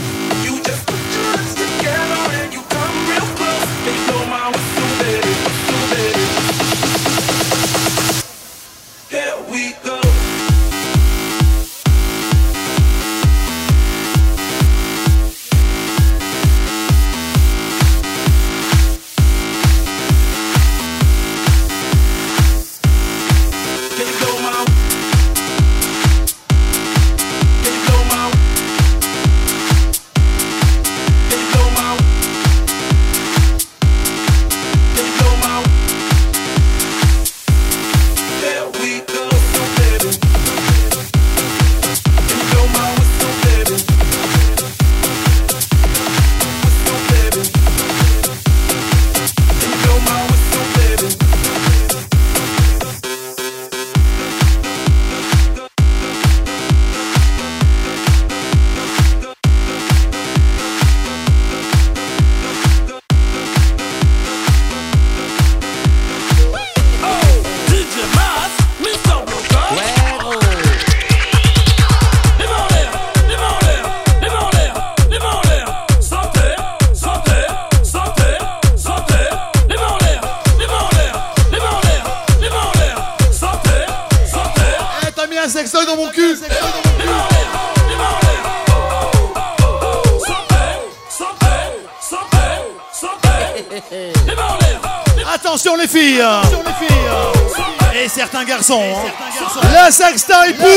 Garçons. hein. Le sextoy pour.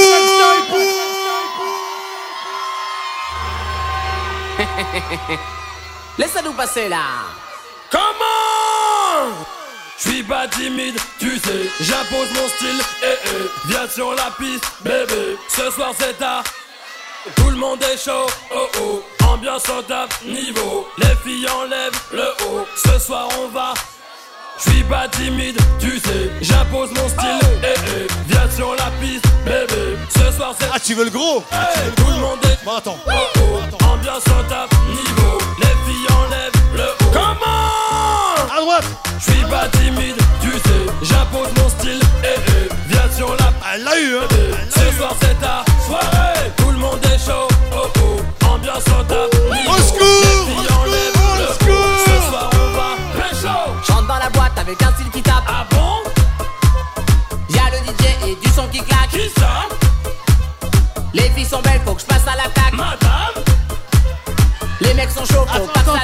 Laisse-nous passer là. Comment Je suis pas timide, tu sais, j'impose mon style, eh eh, viens sur la piste, bébé, ce soir c'est ta... Tout le monde est chaud, oh oh, ambiance au top niveau, les filles enlèvent le haut, ce soir on va... Je suis pas timide, tu sais, j'impose mon style, Ah, tu veux le gros Hey, tout le monde est... Bon, attends. Oh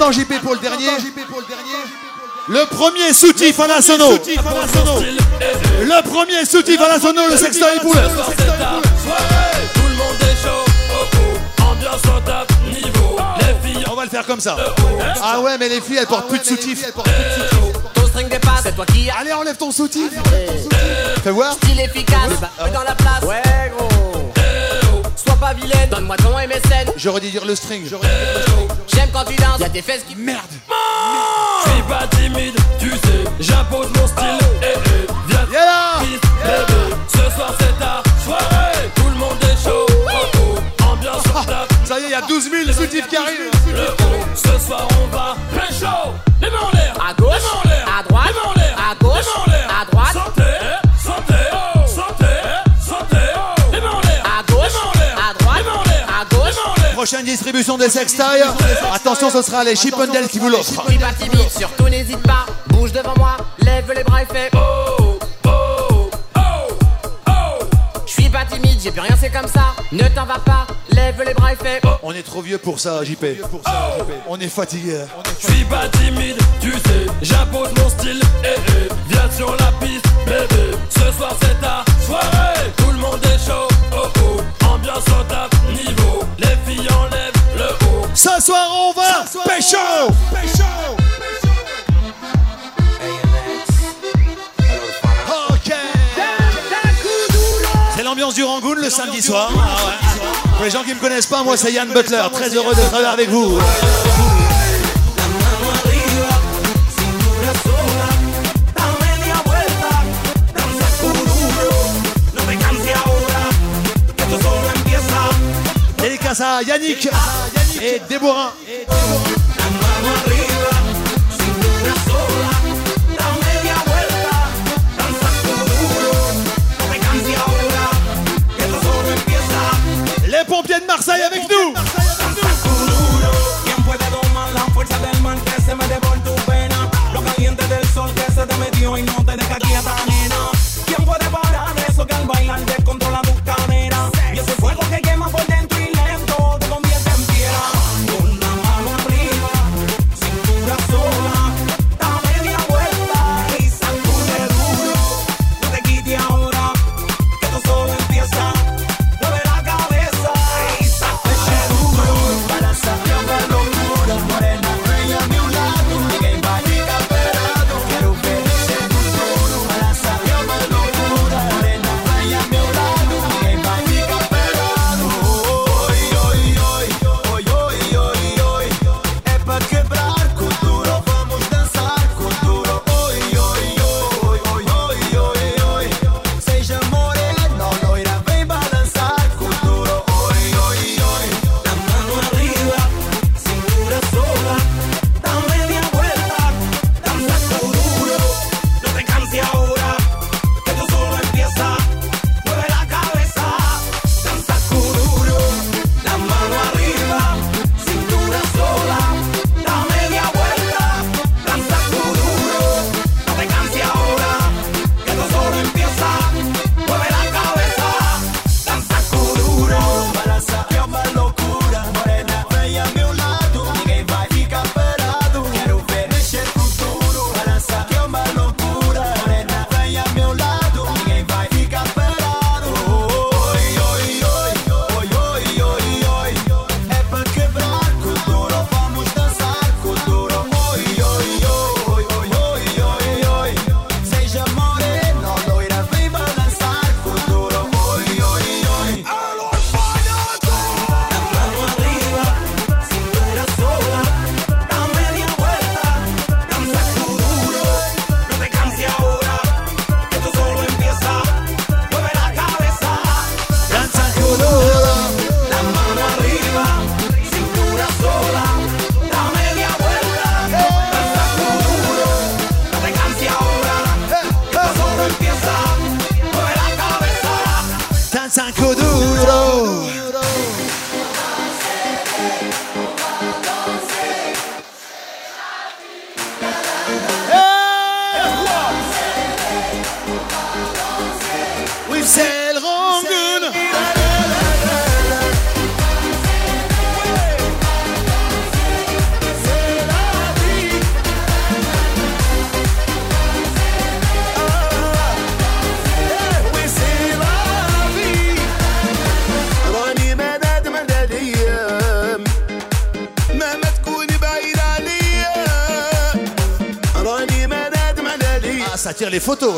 attends, JP pour le dernier. Le premier soutif à la sono. Le premier soutif à la sono, le sextoy pour le. Ce soir c'est ta soirée, tout le monde est chaud, ambiance au top niveau, les filles On va le faire comme ça. Ah ouais, mais les filles, elles portent plus de soutif. Ton string dépasse, c'est toi qui as Allez, enlève ton soutif. Fais voir. style efficace. Dans la place. Ouais, donne-moi ton MSN. J'aurais dû dire le string. J'aime quand tu danses, y'a tes fesses qui. Merde. Je suis pas timide, tu sais, j'impose mon style, eh eh, viens. Viens là. Ce soir c'est ta soirée, tout le monde est chaud, oh oh, ambiance top, Ça y est, il y a 12 000 soutifs qui arrivent. Prochaine distribution des sextoys. Attention, ce sera les Chippendales qui vous l'offrent. Je suis pas timide, surtout n'hésite pas. Bouge devant moi, lève les bras et fais. Oh, oh, oh, oh. Je suis pas timide, j'ai plus rien, c'est comme ça. Ne t'en va pas, lève les bras et fais. On est trop vieux pour ça, JP. On est fatigué. Je suis pas timide, tu sais, j'impose mon style, eh eh, viens sur la piste, bébé, ce soir c'est ta soirée, tout le monde est chaud, oh oh, ambiance au top niveau, ce soir, on va pécho Pécho Ok C'est l'ambiance du Rangoon le ah samedi soir. Pour les gens qui ne me connaissent pas, moi c'est Yann Butler. Très heureux de là avec vous. Dédicace à Yannick. Eh, Débora. Eh, Débora. pompiers de Marseille avec nous. ¿Quién puede domar la fuerza del mal que se me por tu pena? Lo caliente del sol que se te metió y no te deja quieta, nena. ¿Quién puede parar eso que al bailar te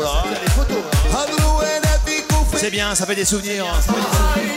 Hein. Ah, C'est bien, ça fait des. Ça fait des souvenirs.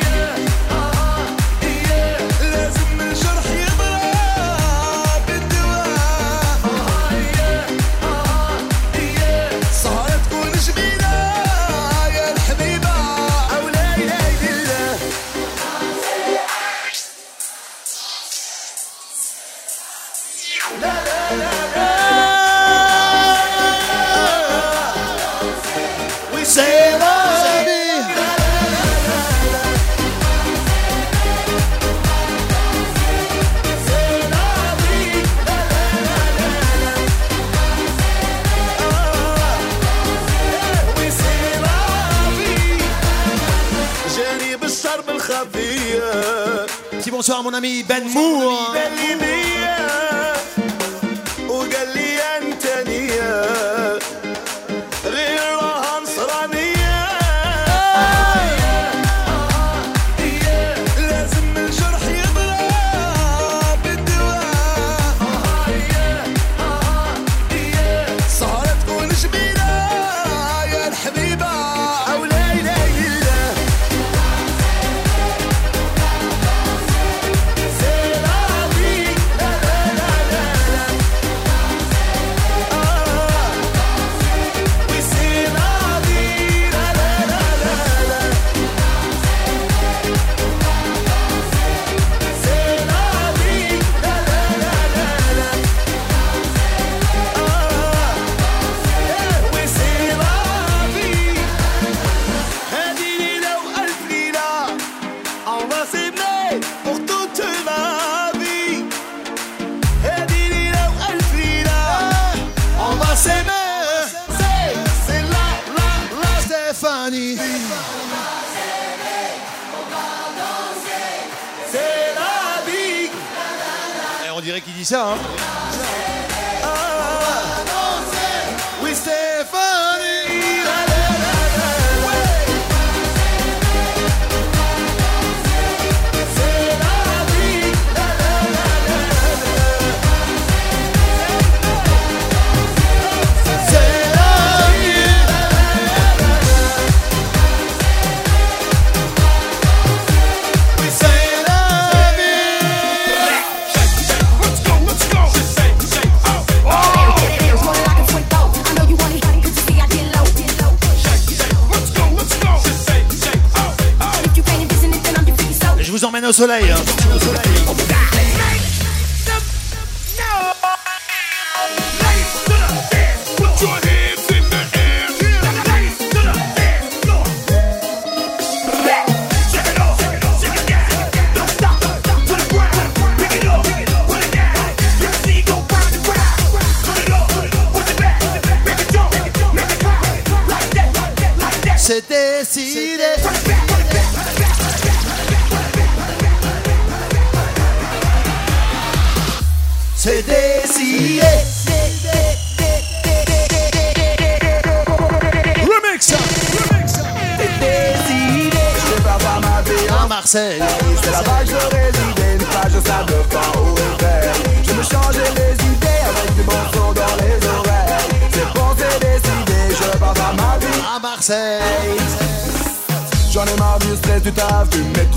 soleil.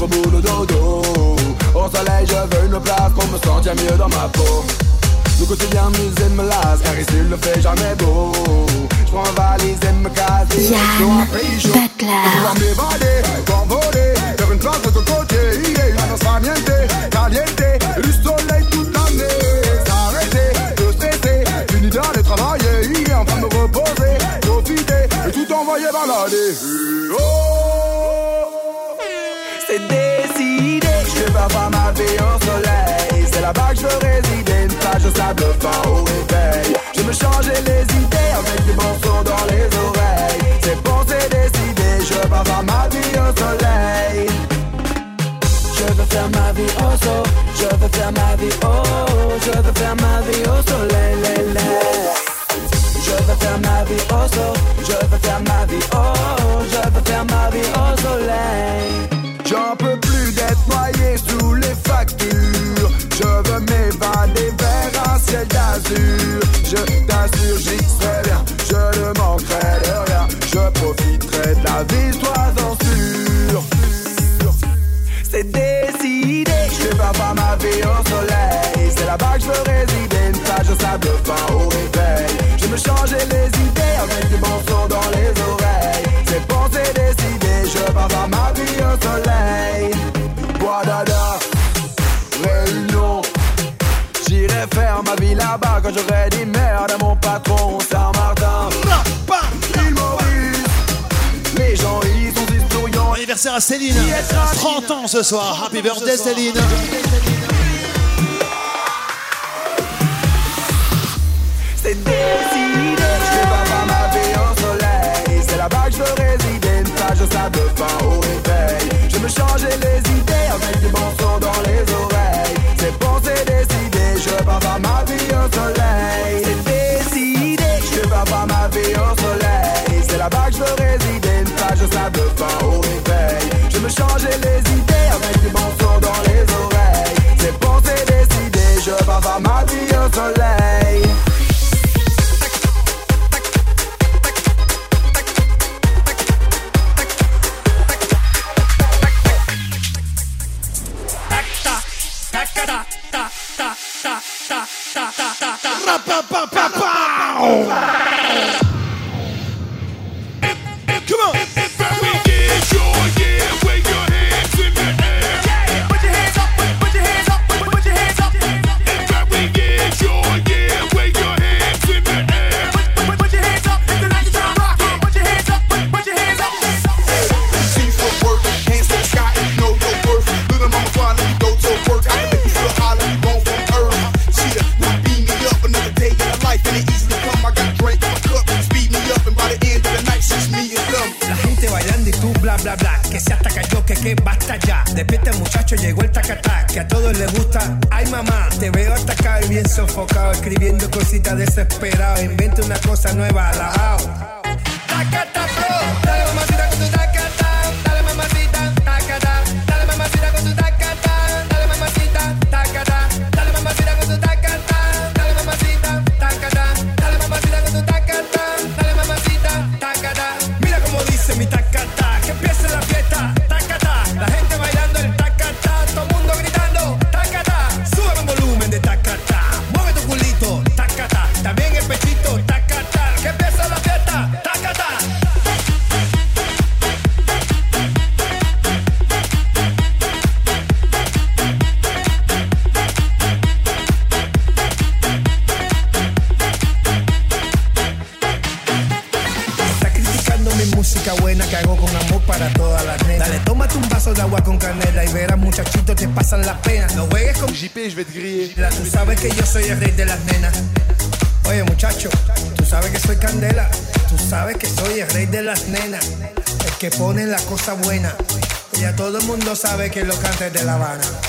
boulot Au soleil je veux une place pour me sentir mieux dans ma peau. Le quotidien musée me lasse car ici il ne fait jamais beau. Je prends valise et me casse Yann Butler. m'évader, m'envoler Faire une place de ton côté. Il est la danse caliente, caliente Du soleil toute l'année. S'arrêter, de stresser Fini d'aller travailler. Il est en train de me reposer Profiter et tout envoyer balader je résidais une plage au sable fin au réveil. Je me changeais les idées avec des morceaux dans les oreilles. C'est bon c'est décidé, je pars faire ma vie au soleil. Je veux faire ma vie au soleil. je veux faire ma vie au, je veux faire ma vie au soleil. Céline. 30 ans ce soir. Happy birthday Céline. au soleil. Oh! Sabe que lo cantes de La Habana.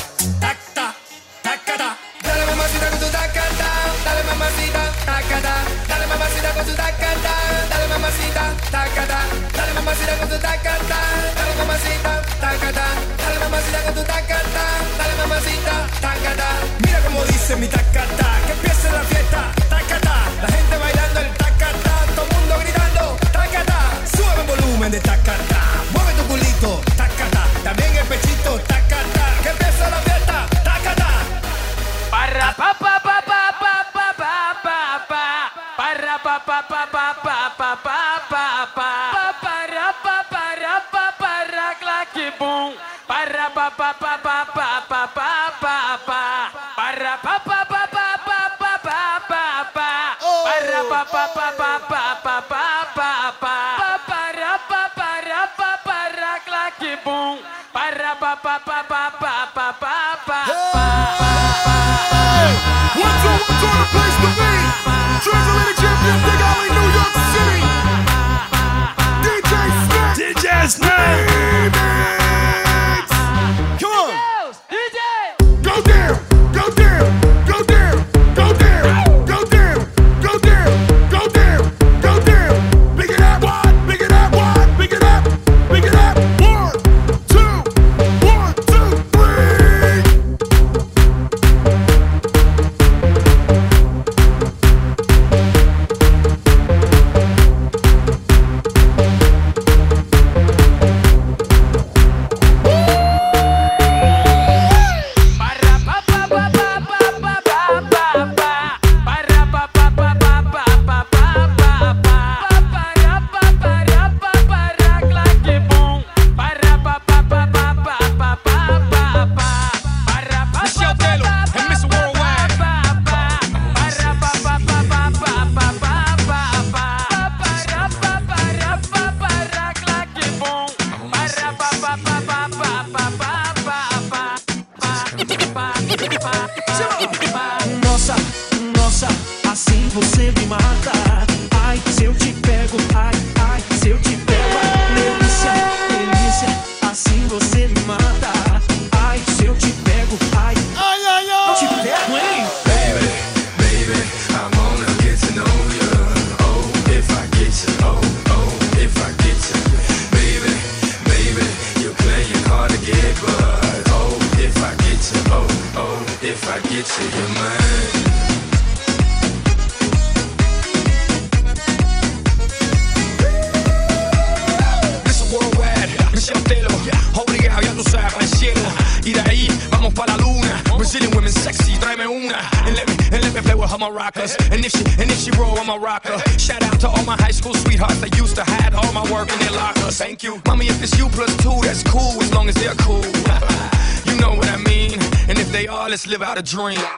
Dream.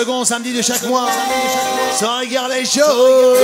second samedi de chaque mois. Sans regarde les shows.